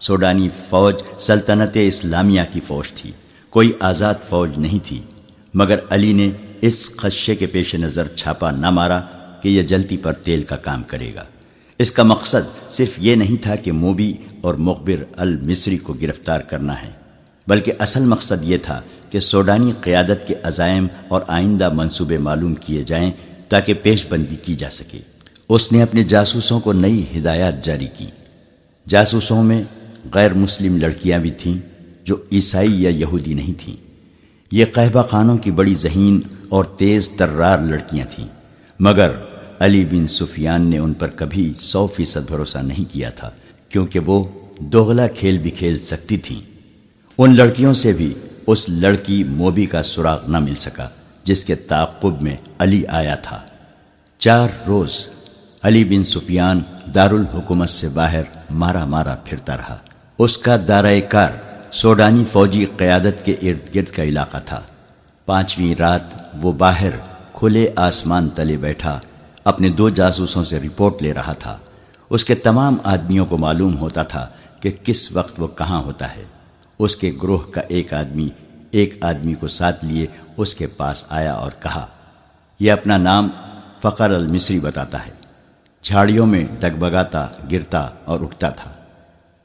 سوڈانی فوج سلطنت اسلامیہ کی فوج تھی۔ کوئی آزاد فوج نہیں تھی۔ مگر علی نے اس خدشے کے پیش نظر چھاپا نہ مارا کہ یہ جلتی پر تیل کا کام کرے گا۔ اس کا مقصد صرف یہ نہیں تھا کہ موبی اور مقبر المصری کو گرفتار کرنا ہے، بلکہ اصل مقصد یہ تھا کہ سوڈانی قیادت کے عزائم اور آئندہ منصوبے معلوم کیے جائیں تاکہ پیش بندی کی جا سکے۔ اس نے اپنے جاسوسوں کو نئی ہدایات جاری کی۔ جاسوسوں میں غیر مسلم لڑکیاں بھی تھیں جو عیسائی یا یہودی نہیں تھیں۔ یہ قہبہ خانوں کی بڑی ذہین اور تیز ترار لڑکیاں تھیں۔ مگر علی بن سفیان نے ان پر کبھی سو فیصد بھروسہ نہیں کیا تھا، کیونکہ وہ دوغلا کھیل بھی کھیل سکتی تھیں۔ ان لڑکیوں سے بھی اس لڑکی موبی کا سراغ نہ مل سکا، جس کے تعقب میں علی آیا تھا۔ چار روز علی بن سفیان دارالحکومت سے باہر مارا مارا پھرتا رہا۔ اس کا دارۂ کار سوڈانی فوجی قیادت کے ارد گرد کا علاقہ تھا۔ پانچویں رات وہ باہر کھلے آسمان تلے بیٹھا، اپنے دو جاسوسوں سے رپورٹ لے رہا تھا۔ اس کے تمام آدمیوں کو معلوم ہوتا تھا کہ کس وقت وہ کہاں ہوتا ہے۔ اس کے گروہ کا ایک آدمی ایک آدمی کو ساتھ لیے اس کے پاس آیا اور کہا، یہ اپنا نام فقر المصری بتاتا ہے۔ جھاڑیوں میں ڈگبگاتا گرتا اور اٹھتا تھا۔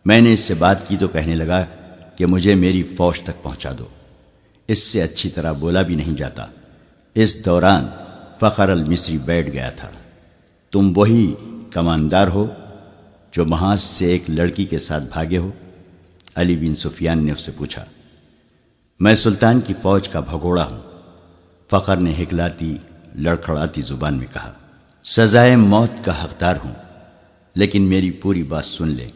میں نے اس سے بات کی تو کہنے لگا کہ مجھے میری فوج تک پہنچا دو۔ اس سے اچھی طرح بولا بھی نہیں جاتا۔ اس دوران فخر المصری بیٹھ گیا تھا۔ تم وہی کماندار ہو جو محاذ سے ایک لڑکی کے ساتھ بھاگے ہو؟ علی بن سفیان نے اس سے پوچھا۔ میں سلطان کی فوج کا بھگوڑا ہوں، فخر نے ہکلاتی، لڑکھڑاتی زبان میں کہا۔ سزائے موت کا حقدار ہوں، لیکن میری پوری بات سن لے،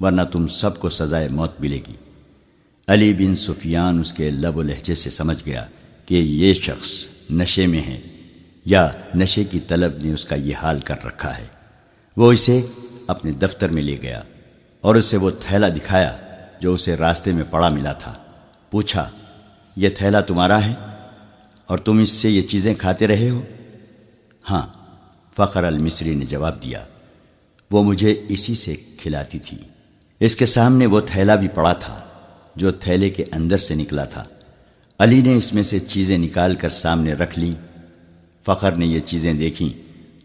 ورنہ تم سب کو سزائے موت ملے گی۔ علی بن سفیان اس کے لب و لہجے سے سمجھ گیا کہ یہ شخص نشے میں ہے یا نشے کی طلب نے اس کا یہ حال کر رکھا ہے۔ وہ اسے اپنے دفتر میں لے گیا اور اسے وہ تھیلا دکھایا جو اسے راستے میں پڑا ملا تھا۔ پوچھا، یہ تھیلا تمہارا ہے اور تم اس سے یہ چیزیں کھاتے رہے ہو؟ ہاں فخر المصری نے جواب دیا، وہ مجھے اسی سے کھلاتی تھی۔ اس کے سامنے وہ تھیلا بھی پڑا تھا، جو تھیلے کے اندر سے نکلا تھا۔ علی نے اس میں سے چیزیں نکال کر سامنے رکھ لی۔ فخر نے یہ چیزیں دیکھیں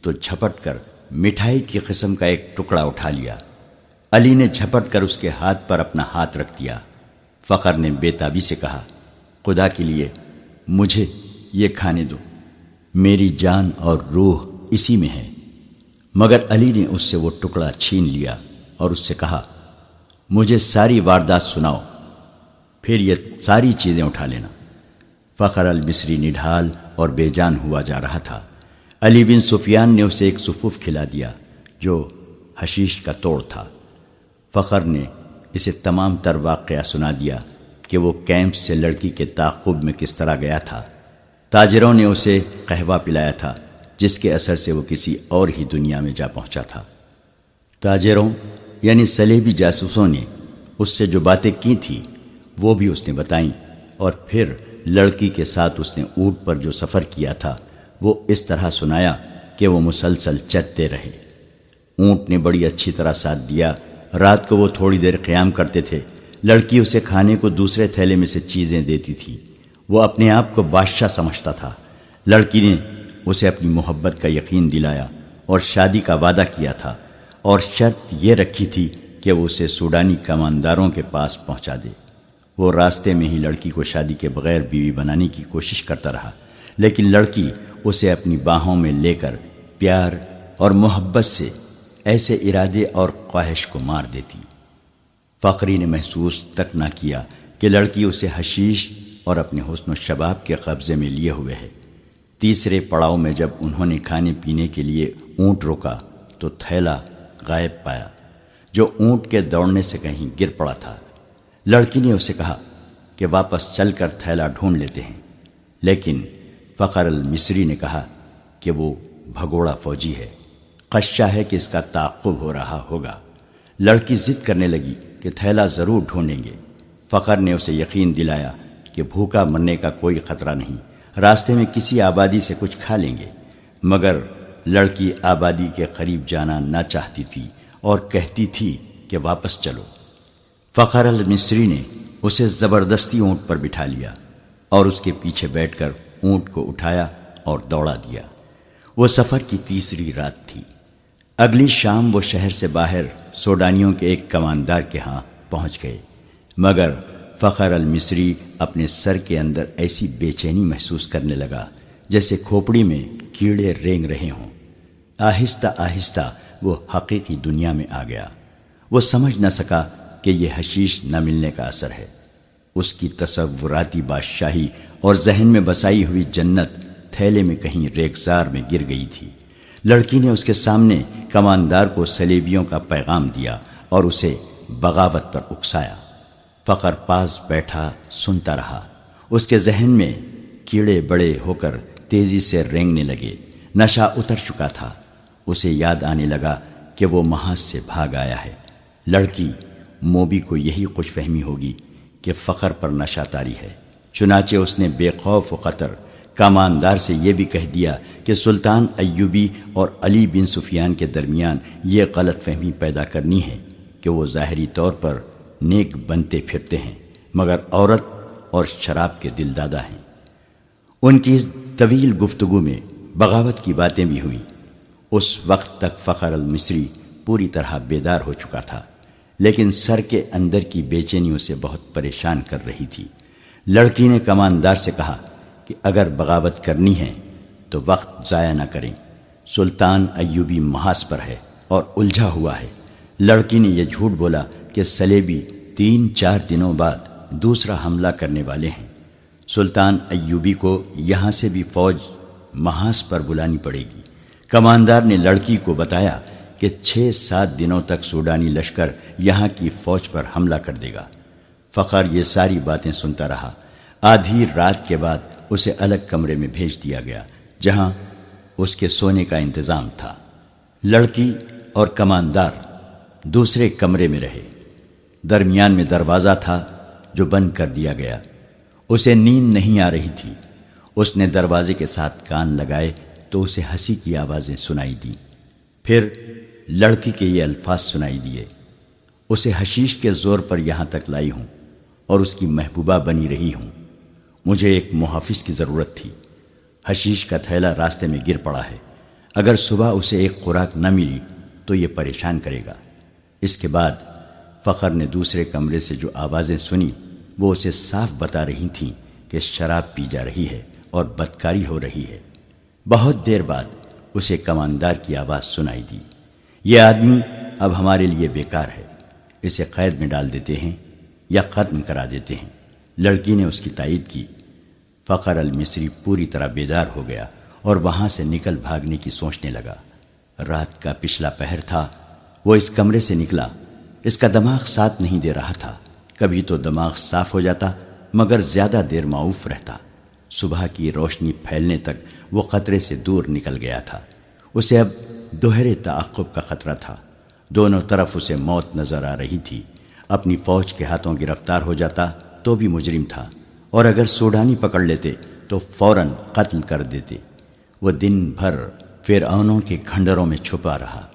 تو جھپٹ کر مٹھائی کی قسم کا ایک ٹکڑا اٹھا لیا۔ علی نے جھپٹ کر اس کے ہاتھ پر اپنا ہاتھ رکھ دیا۔ فخر نے بےتابی سے کہا، خدا کے لیے مجھے یہ کھانے دو۔ میری جان اور روح اسی میں ہے۔ مگر علی نے اس سے وہ ٹکڑا چھین لیا اور اس سے کہا، مجھے ساری واردات سناؤ، پھر یہ ساری چیزیں اٹھا لینا۔ فخر المصری نڈھال اور بے جان ہوا جا رہا تھا۔ علی بن سفیان نے اسے ایک صفوف کھلا دیا جو حشیش کا توڑ تھا۔ فخر نے اسے تمام تر واقعہ سنا دیا کہ وہ کیمپ سے لڑکی کے تعقب میں کس طرح گیا تھا۔ تاجروں نے اسے قہوہ پلایا تھا۔ جس کے اثر سے وہ کسی اور ہی دنیا میں جا پہنچا تھا۔ تاجروں یعنی سلیبی جاسوسوں نے اس سے جو باتیں کی تھیں وہ بھی اس نے بتائیں۔ اور پھر لڑکی کے ساتھ اس نے اونٹ پر جو سفر کیا تھا، وہ اس طرح سنایا کہ وہ مسلسل چلتے رہے۔ اونٹ نے بڑی اچھی طرح ساتھ دیا۔ رات کو وہ تھوڑی دیر قیام کرتے تھے۔ لڑکی اسے کھانے کو دوسرے تھیلے میں سے چیزیں دیتی تھی۔ وہ اپنے آپ کو بادشاہ سمجھتا تھا۔ لڑکی نے اسے اپنی محبت کا یقین دلایا اور شادی کا وعدہ کیا تھا اور شرط یہ رکھی تھی کہ وہ اسے سوڈانی کمانداروں کے پاس پہنچا دے۔ وہ راستے میں ہی لڑکی کو شادی کے بغیر بیوی بنانے کی کوشش کرتا رہا، لیکن لڑکی اسے اپنی باہوں میں لے کر پیار اور محبت سے ایسے ارادے اور خواہش کو مار دیتی۔ فقری نے محسوس تک نہ کیا کہ لڑکی اسے حشیش اور اپنے حسن و شباب کے قبضے میں لیے ہوئے ہے۔ تیسرے پڑاؤ میں جب انہوں نے کھانے پینے کے لیے اونٹ روکا تو تھیلا غائب پایا، جو اونٹ کے دوڑنے سے کہیں گر پڑا تھا۔ لڑکی نے اسے کہا کہ واپس چل کر تھیلا ڈھونڈ لیتے ہیں، لیکن فخر المصری نے کہا کہ وہ بھگوڑا فوجی ہے۔ خشہ ہے کہ اس کا تعقب ہو رہا ہوگا۔ لڑکی ضد کرنے لگی کہ تھیلا ضرور ڈھونڈیں گے۔ فخر نے اسے یقین دلایا کہ بھوکا مرنے کا کوئی خطرہ نہیں۔ راستے میں کسی آبادی سے کچھ کھا لیں گے، مگر لڑکی آبادی کے قریب جانا نہ چاہتی تھی اور کہتی تھی کہ واپس چلو۔ فخر المصری نے اسے زبردستی اونٹ پر بٹھا لیا اور اس کے پیچھے بیٹھ کر اونٹ کو اٹھایا اور دوڑا دیا۔ وہ سفر کی تیسری رات تھی۔ اگلی شام وہ شہر سے باہر سوڈانیوں کے ایک کماندار کے ہاں پہنچ گئے، مگر فخر المصری اپنے سر کے اندر ایسی بے چینی محسوس کرنے لگا جیسے کھوپڑی میں کیڑے رینگ رہے ہوں۔ آہستہ آہستہ وہ حقیقی دنیا میں آ گیا۔ وہ سمجھ نہ سکا کہ یہ حشیش نہ ملنے کا اثر ہے۔ اس کی تصوراتی بادشاہی اور ذہن میں بسائی ہوئی جنت تھیلے میں کہیں ریگزار میں گر گئی تھی۔ لڑکی نے اس کے سامنے کماندار کو سلیبیوں کا پیغام دیا اور اسے بغاوت پر اکسایا۔ فقر پاس بیٹھا سنتا رہا۔ اس کے ذہن میں کیڑے بڑے ہو کر تیزی سے رینگنے لگے۔ نشہ اتر چکا تھا۔ اسے یاد آنے لگا کہ وہ محاذ سے بھاگ آیا ہے۔ لڑکی موبی کو یہی خوش فہمی ہوگی کہ فخر پر نشہ تاری ہے۔ چنانچہ اس نے بے خوف و قطر کاماندار سے یہ بھی کہہ دیا کہ سلطان ایوبی اور علی بن سفیان کے درمیان یہ غلط فہمی پیدا کرنی ہے کہ وہ ظاہری طور پر نیک بنتے پھرتے ہیں، مگر عورت اور شراب کے دل دادا ہیں۔ ان کی اس طویل گفتگو میں بغاوت کی باتیں بھی ہوئی اس وقت تک فخر المصری پوری طرح بیدار ہو چکا تھا، لیکن سر کے اندر کی بے چینی اسے بہت پریشان کر رہی تھی۔ لڑکی نے کماندار سے کہا کہ اگر بغاوت کرنی ہے تو وقت ضائع نہ کریں۔ سلطان ایوبی محاذ پر ہے اور الجھا ہوا ہے۔ لڑکی نے یہ جھوٹ بولا کہ سلیبی تین چار دنوں بعد دوسرا حملہ کرنے والے ہیں۔ سلطان ایوبی کو یہاں سے بھی فوج محاذ پر بلانی پڑے گی۔ کماندار نے لڑکی کو بتایا کہ چھ سات دنوں تک سوڈانی لشکر یہاں کی فوج پر حملہ کر دے گا۔ فخر یہ ساری باتیں سنتا رہا۔ آدھی رات کے بعد اسے الگ کمرے میں بھیج دیا گیا، جہاں اس کے سونے کا انتظام تھا۔ لڑکی اور کماندار دوسرے کمرے میں رہے۔ درمیان میں دروازہ تھا جو بند کر دیا گیا۔ اسے نیند نہیں آ رہی تھی۔ اس نے دروازے کے ساتھ کان لگائے تو اسے ہنسی کی آوازیں سنائی دیں۔ پھر لڑکی کے یہ الفاظ سنائی دیے۔ اسے حشیش کے زور پر یہاں تک لائی ہوں اور اس کی محبوبہ بنی رہی ہوں۔ مجھے ایک محافظ کی ضرورت تھی۔ حشیش کا تھیلا راستے میں گر پڑا ہے۔ اگر صبح اسے ایک خوراک نہ ملی تو یہ پریشان کرے گا۔ اس کے بعد فخر نے دوسرے کمرے سے جو آوازیں سنی، وہ اسے صاف بتا رہی تھیں کہ شراب پی جا رہی ہے اور بدکاری ہو رہی ہے۔ بہت دیر بعد اسے کماندار کی آواز سنائی دی۔ یہ آدمی اب ہمارے لیے بیکار ہے۔ اسے قید میں ڈال دیتے ہیں یا ختم کرا دیتے ہیں۔ لڑکی نے اس کی تائید کی۔ فخر المصری پوری طرح بیدار ہو گیا اور وہاں سے نکل بھاگنے کی سوچنے لگا۔ رات کا پچھلا پہر تھا۔ وہ اس کمرے سے نکلا۔ اس کا دماغ ساتھ نہیں دے رہا تھا۔ کبھی تو دماغ صاف ہو جاتا، مگر زیادہ دیر معاوف رہتا۔ صبح کی روشنی پھیلنے تک وہ خطرے سے دور نکل گیا تھا۔ اسے اب دوہرے تعقب کا خطرہ تھا۔ دونوں طرف اسے موت نظر آ رہی تھی۔ اپنی فوج کے ہاتھوں گرفتار ہو جاتا تو بھی مجرم تھا۔ اور اگر سوڈانی پکڑ لیتے تو فوراً قتل کر دیتے۔ وہ دن بھر فرعونوں کے کھنڈروں میں چھپا رہا۔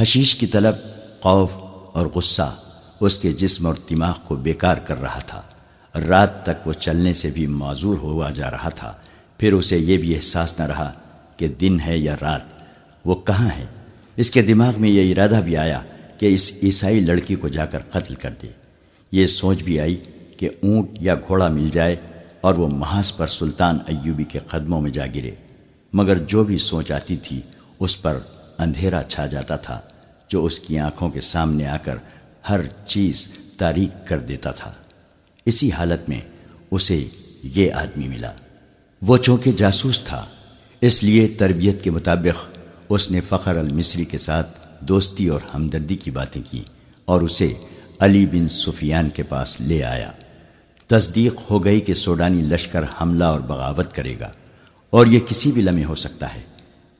حشیش کی طلب، خوف اور غصہ اس کے جسم اور دماغ کو بیکار کر رہا تھا۔ رات تک وہ چلنے سے بھی معذور ہوا جا رہا تھا۔ پھر اسے یہ بھی احساس نہ رہا کہ دن ہے یا رات۔ وہ کہاں ہے؟ اس کے دماغ میں یہ ارادہ بھی آیا کہ اس عیسائی لڑکی کو جا کر قتل کر دے۔ یہ سوچ بھی آئی کہ اونٹ یا گھوڑا مل جائے اور وہ محاذ پر سلطان ایوبی کے قدموں میں جا گرے۔ مگر جو بھی سوچ آتی تھی، اس پر اندھیرا چھا جاتا تھا۔ جو اس کی آنکھوں کے سامنے آ کر ہر چیز تاریخ کر دیتا تھا۔ اسی حالت میں اسے یہ آدمی ملا۔ وہ چونکہ جاسوس تھا، اس لیے تربیت کے مطابق اس نے فخر المصری کے ساتھ دوستی اور ہمدردی کی باتیں کی اور اسے علی بن سفیان کے پاس لے آیا۔ تصدیق ہو گئی کہ سوڈانی لشکر حملہ اور بغاوت کرے گا اور یہ کسی بھی لمحے ہو سکتا ہے۔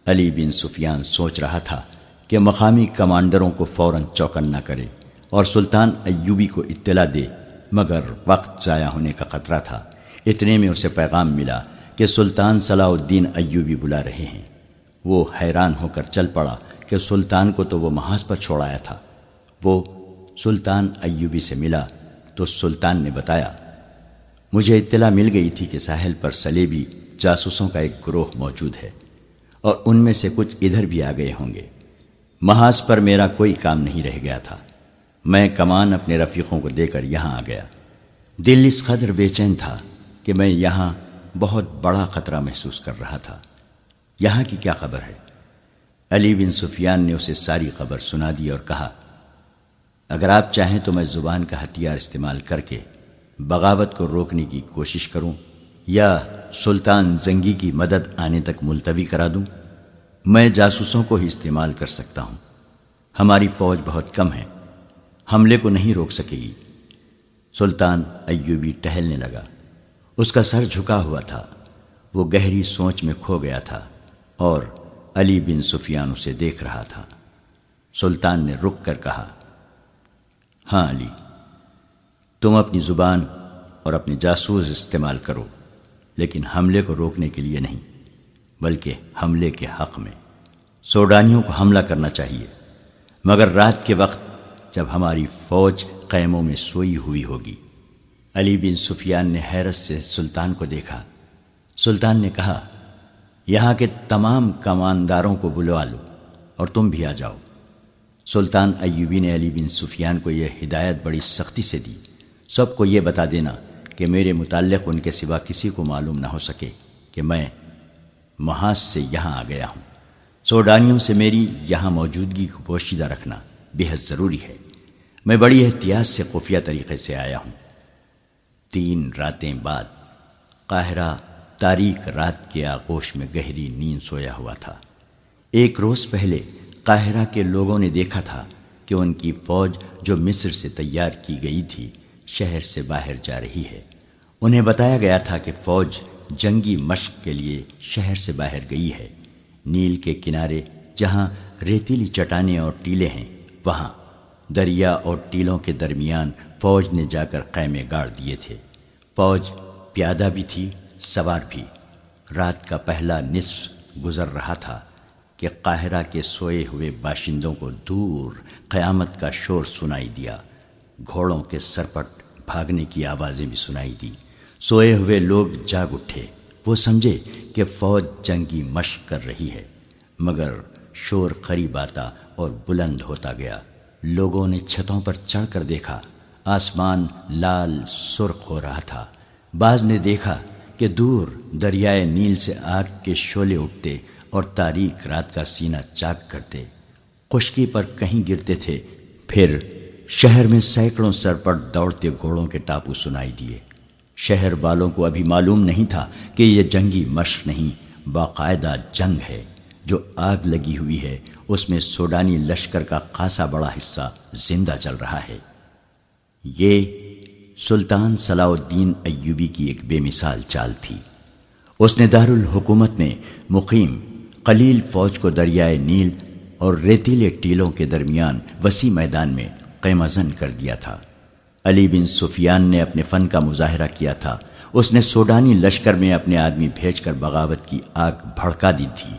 علی بن سفیان سوچ رہا تھا کہ مقامی کمانڈروں کو فوراً چوکن نہ کرے اور سلطان ایوبی کو اطلاع دے مگر وقت ضائع ہونے کا خطرہ تھا۔ اتنے میں اسے پیغام ملا کہ سلطان صلاح الدین ایوبی بلا رہے ہیں۔ وہ حیران ہو کر چل پڑا کہ سلطان کو تو وہ محاذ پر چھوڑایا تھا۔ وہ سلطان ایوبی سے ملا تو سلطان نے بتایا، مجھے اطلاع مل گئی تھی کہ ساحل پر سلیبی جاسوسوں کا ایک گروہ موجود ہے اور ان میں سے کچھ ادھر بھی آ گئے ہوں گے۔ محاذ پر میرا کوئی کام نہیں رہ گیا تھا۔ میں کمان اپنے رفیقوں کو دے کر یہاں آ گیا۔ دل اس قدر بے چین تھا کہ میں یہاں بہت بڑا خطرہ محسوس کر رہا تھا۔ یہاں کی کیا خبر ہے؟ علی بن سفیان نے اسے ساری خبر سنا دی اور کہا، اگر آپ چاہیں تو میں زبان کا ہتھیار استعمال کر کے بغاوت کو روکنے کی کوشش کروں یا سلطان زنگی کی مدد آنے تک ملتوی کرا دوں۔ میں جاسوسوں کو ہی استعمال کر سکتا ہوں۔ ہماری فوج بہت کم ہے۔ حملے کو نہیں روک سکے گی۔ سلطان ایوبی ٹہلنے لگا۔ اس کا سر جھکا ہوا تھا۔ وہ گہری سوچ میں کھو گیا تھا اور علی بن سفیان اسے دیکھ رہا تھا۔ سلطان نے رک کر کہا ہاں علی، تم اپنی زبان اور اپنی جاسوس استعمال کرو، لیکن حملے کو روکنے کے لیے نہیں۔ بلکہ حملے کے حق میں۔ سوڈانیوں کو حملہ کرنا چاہیے۔ مگر رات کے وقت جب ہماری فوج قیموں میں سوئی ہوئی ہوگی۔ علی بن سفیان نے حیرت سے سلطان کو دیکھا۔ سلطان نے کہا، یہاں کے تمام کمانداروں کو بلوا لو اور تم بھی آ جاؤ۔ سلطان ایوبی نے علی بن سفیان کو یہ ہدایت بڑی سختی سے دی۔ سب کو یہ بتا دینا کہ میرے متعلق ان کے سوا کسی کو معلوم نہ ہو سکے کہ میں محاذ سے یہاں آ گیا ہوں۔ سوڈانیوں سے میری یہاں موجودگی کو پوشیدہ رکھنا بہت ضروری ہے۔ میں بڑی احتیاط سے خفیہ طریقے سے آیا ہوں۔ تین راتیں بعد قاہرہ تاریخ رات کے آغوش میں گہری نیند سویا ہوا تھا۔ ایک روز پہلے قاہرہ کے لوگوں نے دیکھا تھا کہ ان کی فوج جو مصر سے تیار کی گئی تھی، شہر سے باہر جا رہی ہے۔ انہیں بتایا گیا تھا کہ فوج جنگی مشق کے لیے شہر سے باہر گئی ہے۔ نیل کے کنارے جہاں ریتیلی چٹانیں اور ٹیلے ہیں، وہاں دریا اور ٹیلوں کے درمیان فوج نے جا کر قیمے گاڑ دیے تھے۔ فوج پیادہ بھی تھی، سوار بھی۔ رات کا پہلا نصف گزر رہا تھا کہ قاہرہ کے سوئے ہوئے باشندوں کو دور قیامت کا شور سنائی دیا۔ گھوڑوں کے سرپٹ بھاگنے کی آوازیں بھی سنائی دی سوئے ہوئے لوگ جاگ اٹھے۔ وہ سمجھے کہ فوج جنگی مشق کر رہی ہے، مگر شور قریب آتا اور بلند ہوتا گیا۔ لوگوں نے چھتوں پر چڑھ کر دیکھا۔ آسمان لال سرخ ہو رہا تھا۔ بعض نے دیکھا کہ دور دریائے نیل سے آگ کے شولے اٹھتے اور تاریخ رات کا سینہ چاک کرتے۔ خشکی پر کہیں گرتے تھے، پھر شہر میں سینکڑوں سر پر دوڑتے گھوڑوں کے ٹاپو سنائی دیے۔ شہر والوں کو ابھی معلوم نہیں تھا کہ یہ جنگی مشق نہیں، باقاعدہ جنگ ہے جو آگ لگی ہوئی ہے۔ اس میں سوڈانی لشکر کا خاصا بڑا حصہ زندہ چل رہا ہے۔ یہ سلطان صلاح الدین ایوبی کی ایک بے مثال چال تھی۔ اس نے دارالحکومت میں مقیم قلیل فوج کو دریائے نیل اور ریتیلے ٹیلوں کے درمیان وسیع میدان میں قیمزن کر دیا تھا۔ علی بن سفیان نے اپنے فن کا مظاہرہ کیا تھا۔ اس نے سوڈانی لشکر میں اپنے آدمی بھیج کر بغاوت کی آگ بھڑکا دی تھی۔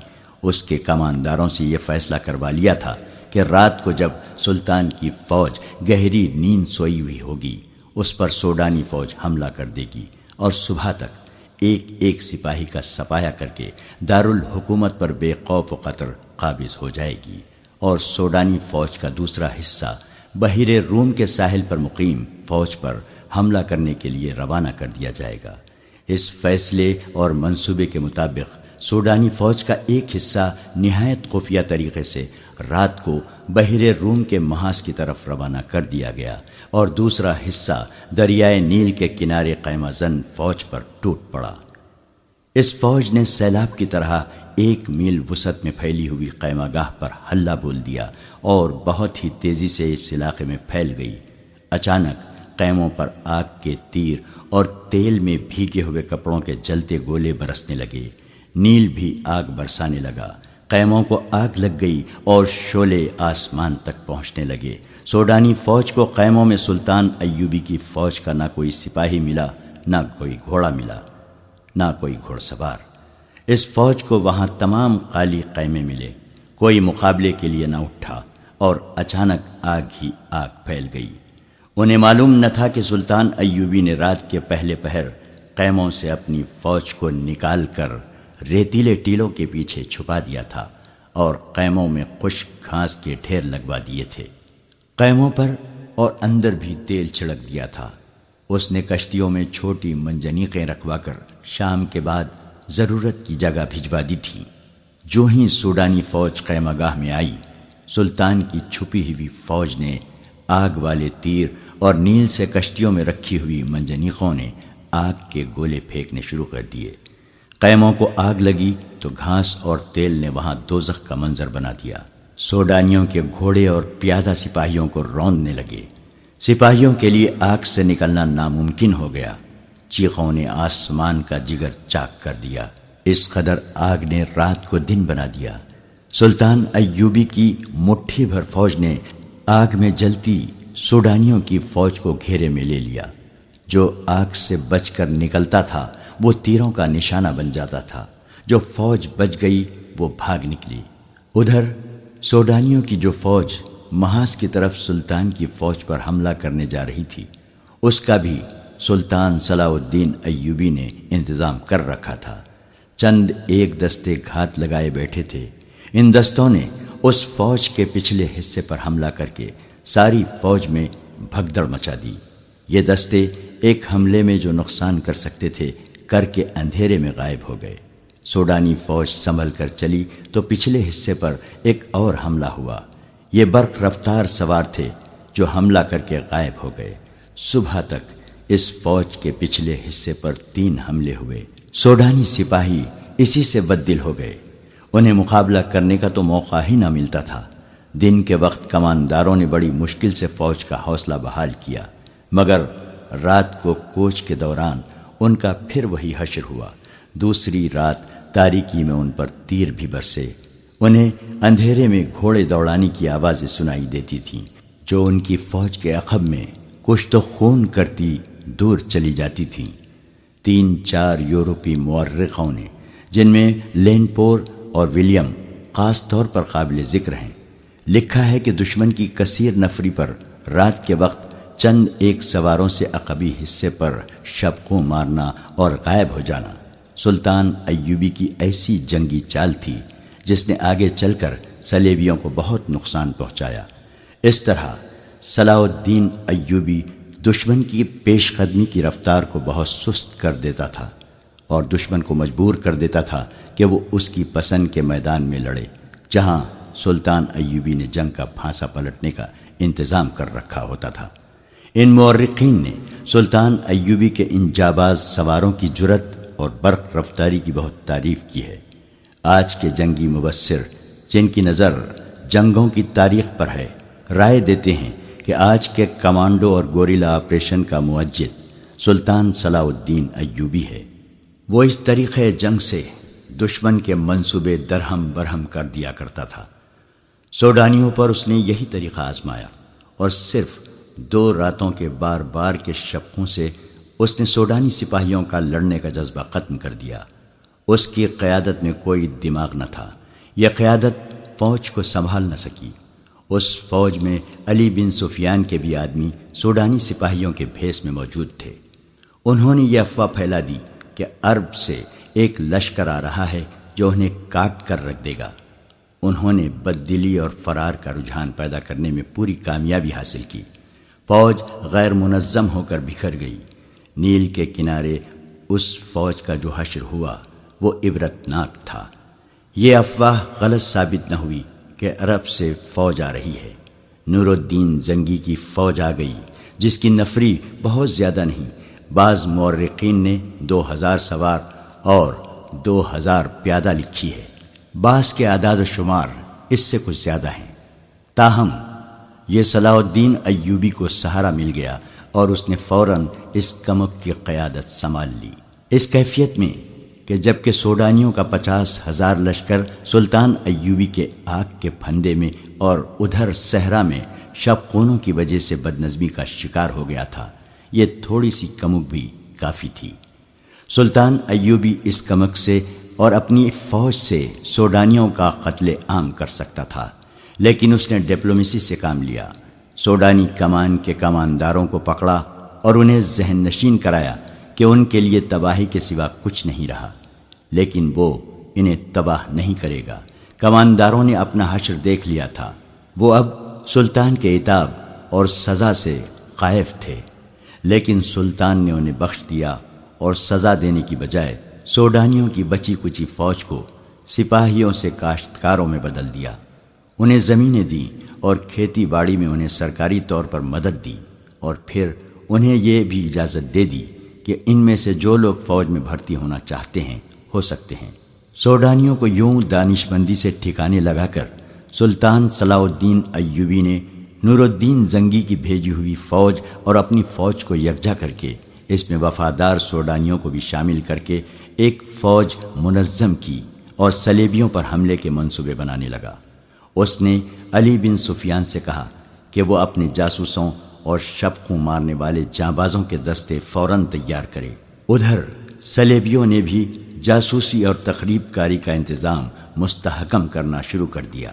اس کے کمانداروں سے یہ فیصلہ کروا لیا تھا کہ رات کو جب سلطان کی فوج گہری نیند سوئی ہوئی ہوگی، اس پر سوڈانی فوج حملہ کر دے گی اور صبح تک ایک ایک سپاہی کا سپایا کر کے دارالحکومت پر بے خوف و قطر قابض ہو جائے گی اور سوڈانی فوج کا دوسرا حصہ بحیر روم کے ساحل پر مقیم فوج پر حملہ کرنے کے لیے روانہ کر دیا جائے گا۔ اس فیصلے اور منصوبے کے مطابق سوڈانی فوج کا ایک حصہ نہایت خفیہ طریقے سے رات کو بحیر روم کے محاذ کی طرف روانہ کر دیا گیا اور دوسرا حصہ دریائے نیل کے کنارے قیمہ زن فوج پر ٹوٹ پڑا۔ اس فوج نے سیلاب کی طرح ایک میل وسط میں پھیلی ہوئی قیمہ گاہ پر ہلہ بول دیا اور بہت ہی تیزی سے اس علاقے میں پھیل گئی۔ اچانک قیموں پر آگ کے تیر اور تیل میں بھیگے ہوئے کپڑوں کے جلتے گولے برسنے لگے۔ نیل بھی آگ برسانے لگا۔ قیموں کو آگ لگ گئی اور شولے آسمان تک پہنچنے لگے۔ سوڈانی فوج کو قیموں میں سلطان ایوبی کی فوج کا نہ کوئی سپاہی ملا، نہ کوئی گھوڑا ملا، نہ کوئی گھوڑ سوار اس فوج کو وہاں تمام قالی قیمے ملے۔ کوئی مقابلے کے لیے نہ اٹھا اور اچانک آگ ہی آگ پھیل گئی۔ انہیں معلوم نہ تھا کہ سلطان ایوبی نے رات کے پہلے پہر قیموں سے اپنی فوج کو نکال کر ریتیلے ٹیلوں کے پیچھے چھپا دیا تھا اور قیموں میں خشک گھاس کے ڈھیر لگوا دیے تھے۔ قیموں پر اور اندر بھی تیل چھڑک دیا تھا۔ اس نے کشتیوں میں چھوٹی منجنیقیں رکھوا کر شام کے بعد ضرورت کی جگہ بھجوا دی تھی۔ جو ہی سوڈانی فوج قیمہ گاہ میں آئی، سلطان کی چھپی ہوئی فوج نے آگ والے تیر اور نیل سے کشتیوں میں رکھی ہوئی منجنیقوں نے آگ کے گولے پھینکنے شروع کر دیے۔ قیموں کو آگ لگی تو گھاس اور تیل نے وہاں دوزخ کا منظر بنا دیا۔ سوڈانیوں کے گھوڑے اور پیادہ سپاہیوں کو روندنے لگے۔ سپاہیوں کے لیے آگ سے نکلنا ناممکن ہو گیا۔ چیخوں نے آسمان کا جگر چاک کر دیا۔ اس قدر آگ نے رات کو دن بنا دیا۔ سلطان ایوبی کی مٹھی بھر فوج نے آگ میں جلتی سوڈانیوں کی فوج کو گھیرے میں لے لیا۔ جو آگ سے بچ کر نکلتا تھا، وہ تیروں کا نشانہ بن جاتا تھا۔ جو فوج بچ گئی، وہ بھاگ نکلی۔ ادھر، سوڈانیوں کی جو فوج محاذ کی طرف سلطان کی فوج پر حملہ کرنے جا رہی تھی، اس کا بھی سلطان صلاح الدین ایوبی نے انتظام کر رکھا تھا۔ چند ایک دستے گھات لگائے بیٹھے تھے۔ ان دستوں نے اس فوج کے پچھلے حصے پر حملہ کر کے ساری فوج میں بھگدڑ مچا دی۔ یہ دستے ایک حملے میں جو نقصان کر سکتے تھے، کر کے اندھیرے میں غائب ہو گئے۔ سوڈانی فوج سنبھل کر چلی تو پچھلے حصے پر ایک اور حملہ ہوا۔ یہ برق رفتار سوار تھے جو حملہ کر کے غائب ہو گئے۔ صبح تک اس فوج کے پچھلے حصے پر تین حملے ہوئے۔ سوڈانی سپاہی اسی سے بد دل ہو گئے۔ انہیں مقابلہ کرنے کا تو موقع ہی نہ ملتا تھا۔ دن کے وقت کمانداروں نے بڑی مشکل سے فوج کا حوصلہ بحال کیا، مگر رات کو کوچ کے دوران ان کا پھر وہی حشر ہوا۔ دوسری رات تاریکی میں ان پر تیر بھی برسے۔ انہیں اندھیرے میں گھوڑے دوڑانے کی آوازیں سنائی دیتی تھیں۔ جو ان کی فوج کے عقب میں کچھ تو خون کرتی دور چلی جاتی تھیں۔ تین چار یورپی مورخوں نے، جن میں لینپور اور ولیم خاص طور پر قابل ذکر ہیں، لکھا ہے کہ دشمن کی کثیر نفری پر رات کے وقت چند ایک سواروں سے عقبی حصے پر شبقوں مارنا اور غائب ہو جانا۔ سلطان ایوبی کی ایسی جنگی چال تھی، جس نے آگے چل کر سلیبیوں کو بہت نقصان پہنچایا۔ اس طرح صلاح الدین ایوبی دشمن کی پیش قدمی کی رفتار کو بہت سست کر دیتا تھا اور دشمن کو مجبور کر دیتا تھا کہ وہ اس کی پسند کے میدان میں لڑے، جہاں سلطان ایوبی نے جنگ کا پھانسا پلٹنے کا انتظام کر رکھا ہوتا تھا۔ ان مورخین نے سلطان ایوبی کے ان جاباز سواروں کی جرت اور برق رفتاری کی بہت تعریف کی ہے۔ آج کے جنگی مبصر، جن کی نظر جنگوں کی تاریخ پر ہے، رائے دیتے ہیں کہ آج کے کمانڈو اور گوریلا آپریشن کا معجد سلطان صلاح الدین ایوبی ہے۔ وہ اس طریقے جنگ سے دشمن کے منصوبے درہم برہم کر دیا کرتا تھا۔ سوڈانیوں پر اس نے یہی طریقہ آزمایا اور صرف دو راتوں کے بار بار کے شپوں سے اس نے سوڈانی سپاہیوں کا لڑنے کا جذبہ ختم کر دیا۔ اس کی قیادت میں کوئی دماغ نہ تھا۔ یہ قیادت فوج کو سنبھال نہ سکی۔ اس فوج میں علی بن سفیان کے بھی آدمی سوڈانی سپاہیوں کے بھیس میں موجود تھے۔ انہوں نے یہ افواہ پھیلا دی کہ عرب سے ایک لشکر آ رہا ہے جو انہیں کاٹ کر رکھ دے گا۔ انہوں نے بد دلی اور فرار کا رجحان پیدا کرنے میں پوری کامیابی حاصل کی۔ فوج غیر منظم ہو کر بکھر گئی۔ نیل کے کنارے اس فوج کا جو حشر ہوا وہ عبرتناک تھا۔ یہ افواہ غلط ثابت نہ ہوئی۔ کہ عرب سے فوج آ رہی ہے۔ نور الدین زنگی کی فوج آ گئی، جس کی نفری بہت زیادہ نہیں۔ بعض مورقین نے دو ہزار سوار اور دو ہزار پیادہ لکھی ہے۔ بعض کے اعداد و شمار اس سے کچھ زیادہ ہیں۔ تاہم، یہ صلاح الدین ایوبی کو سہارا مل گیا اور اس نے فوراً اس کمک کی قیادت سنبھال لی۔ اس کیفیت میں کہ جبکہ سوڈانیوں کا پچاس ہزار لشکر سلطان ایوبی کے آگ کے پھندے میں اور ادھر صحرا میں شب خونوں کی وجہ سے بد نظمی کا شکار ہو گیا تھا، یہ تھوڑی سی کمک بھی کافی تھی۔ سلطان ایوبی اس کمک سے اور اپنی فوج سے سوڈانیوں کا قتل عام کر سکتا تھا، لیکن اس نے ڈپلومیسی سے کام لیا۔ سوڈانی کمان کے کمانداروں کو پکڑا اور انہیں ذہن نشین کرایا کہ ان کے لیے تباہی کے سوا کچھ نہیں رہا۔ لیکن وہ انہیں تباہ نہیں کرے گا۔ کمانداروں نے اپنا حشر دیکھ لیا تھا۔ وہ اب سلطان کے اتاب اور سزا سے قائف تھے۔ لیکن سلطان نے انہیں بخش دیا اور سزا دینے کی بجائے سوڈانیوں کی بچی کچی فوج کو سپاہیوں سے کاشتکاروں میں بدل دیا۔ انہیں زمینیں دیں اور کھیتی باڑی میں انہیں سرکاری طور پر مدد دی اور پھر انہیں یہ بھی اجازت دے دی کہ ان میں سے جو لوگ فوج میں بھرتی ہونا چاہتے ہیں ہو سکتے ہیں۔ سوڈانیوں کو یوں دانش مندی سے ٹھکانے لگا کر سلطان صلاح الدین ایوبی نے نور الدین زنگی کی بھیجی ہوئی فوج اور اپنی فوج کو یکجا کر کے اس میں وفادار سوڈانیوں کو بھی شامل کر کے ایک فوج منظم کی اور سلیبیوں پر حملے کے منصوبے بنانے لگا۔ اس نے علی بن سفیان سے کہا کہ وہ اپنے جاسوسوں اور شب کو مارنے والے جانبازوں کے دستے فوراً تیار کرے۔ ادھر سلیبیوں نے بھی جاسوسی اور تقریب کاری کا انتظام مستحکم کرنا شروع کر دیا۔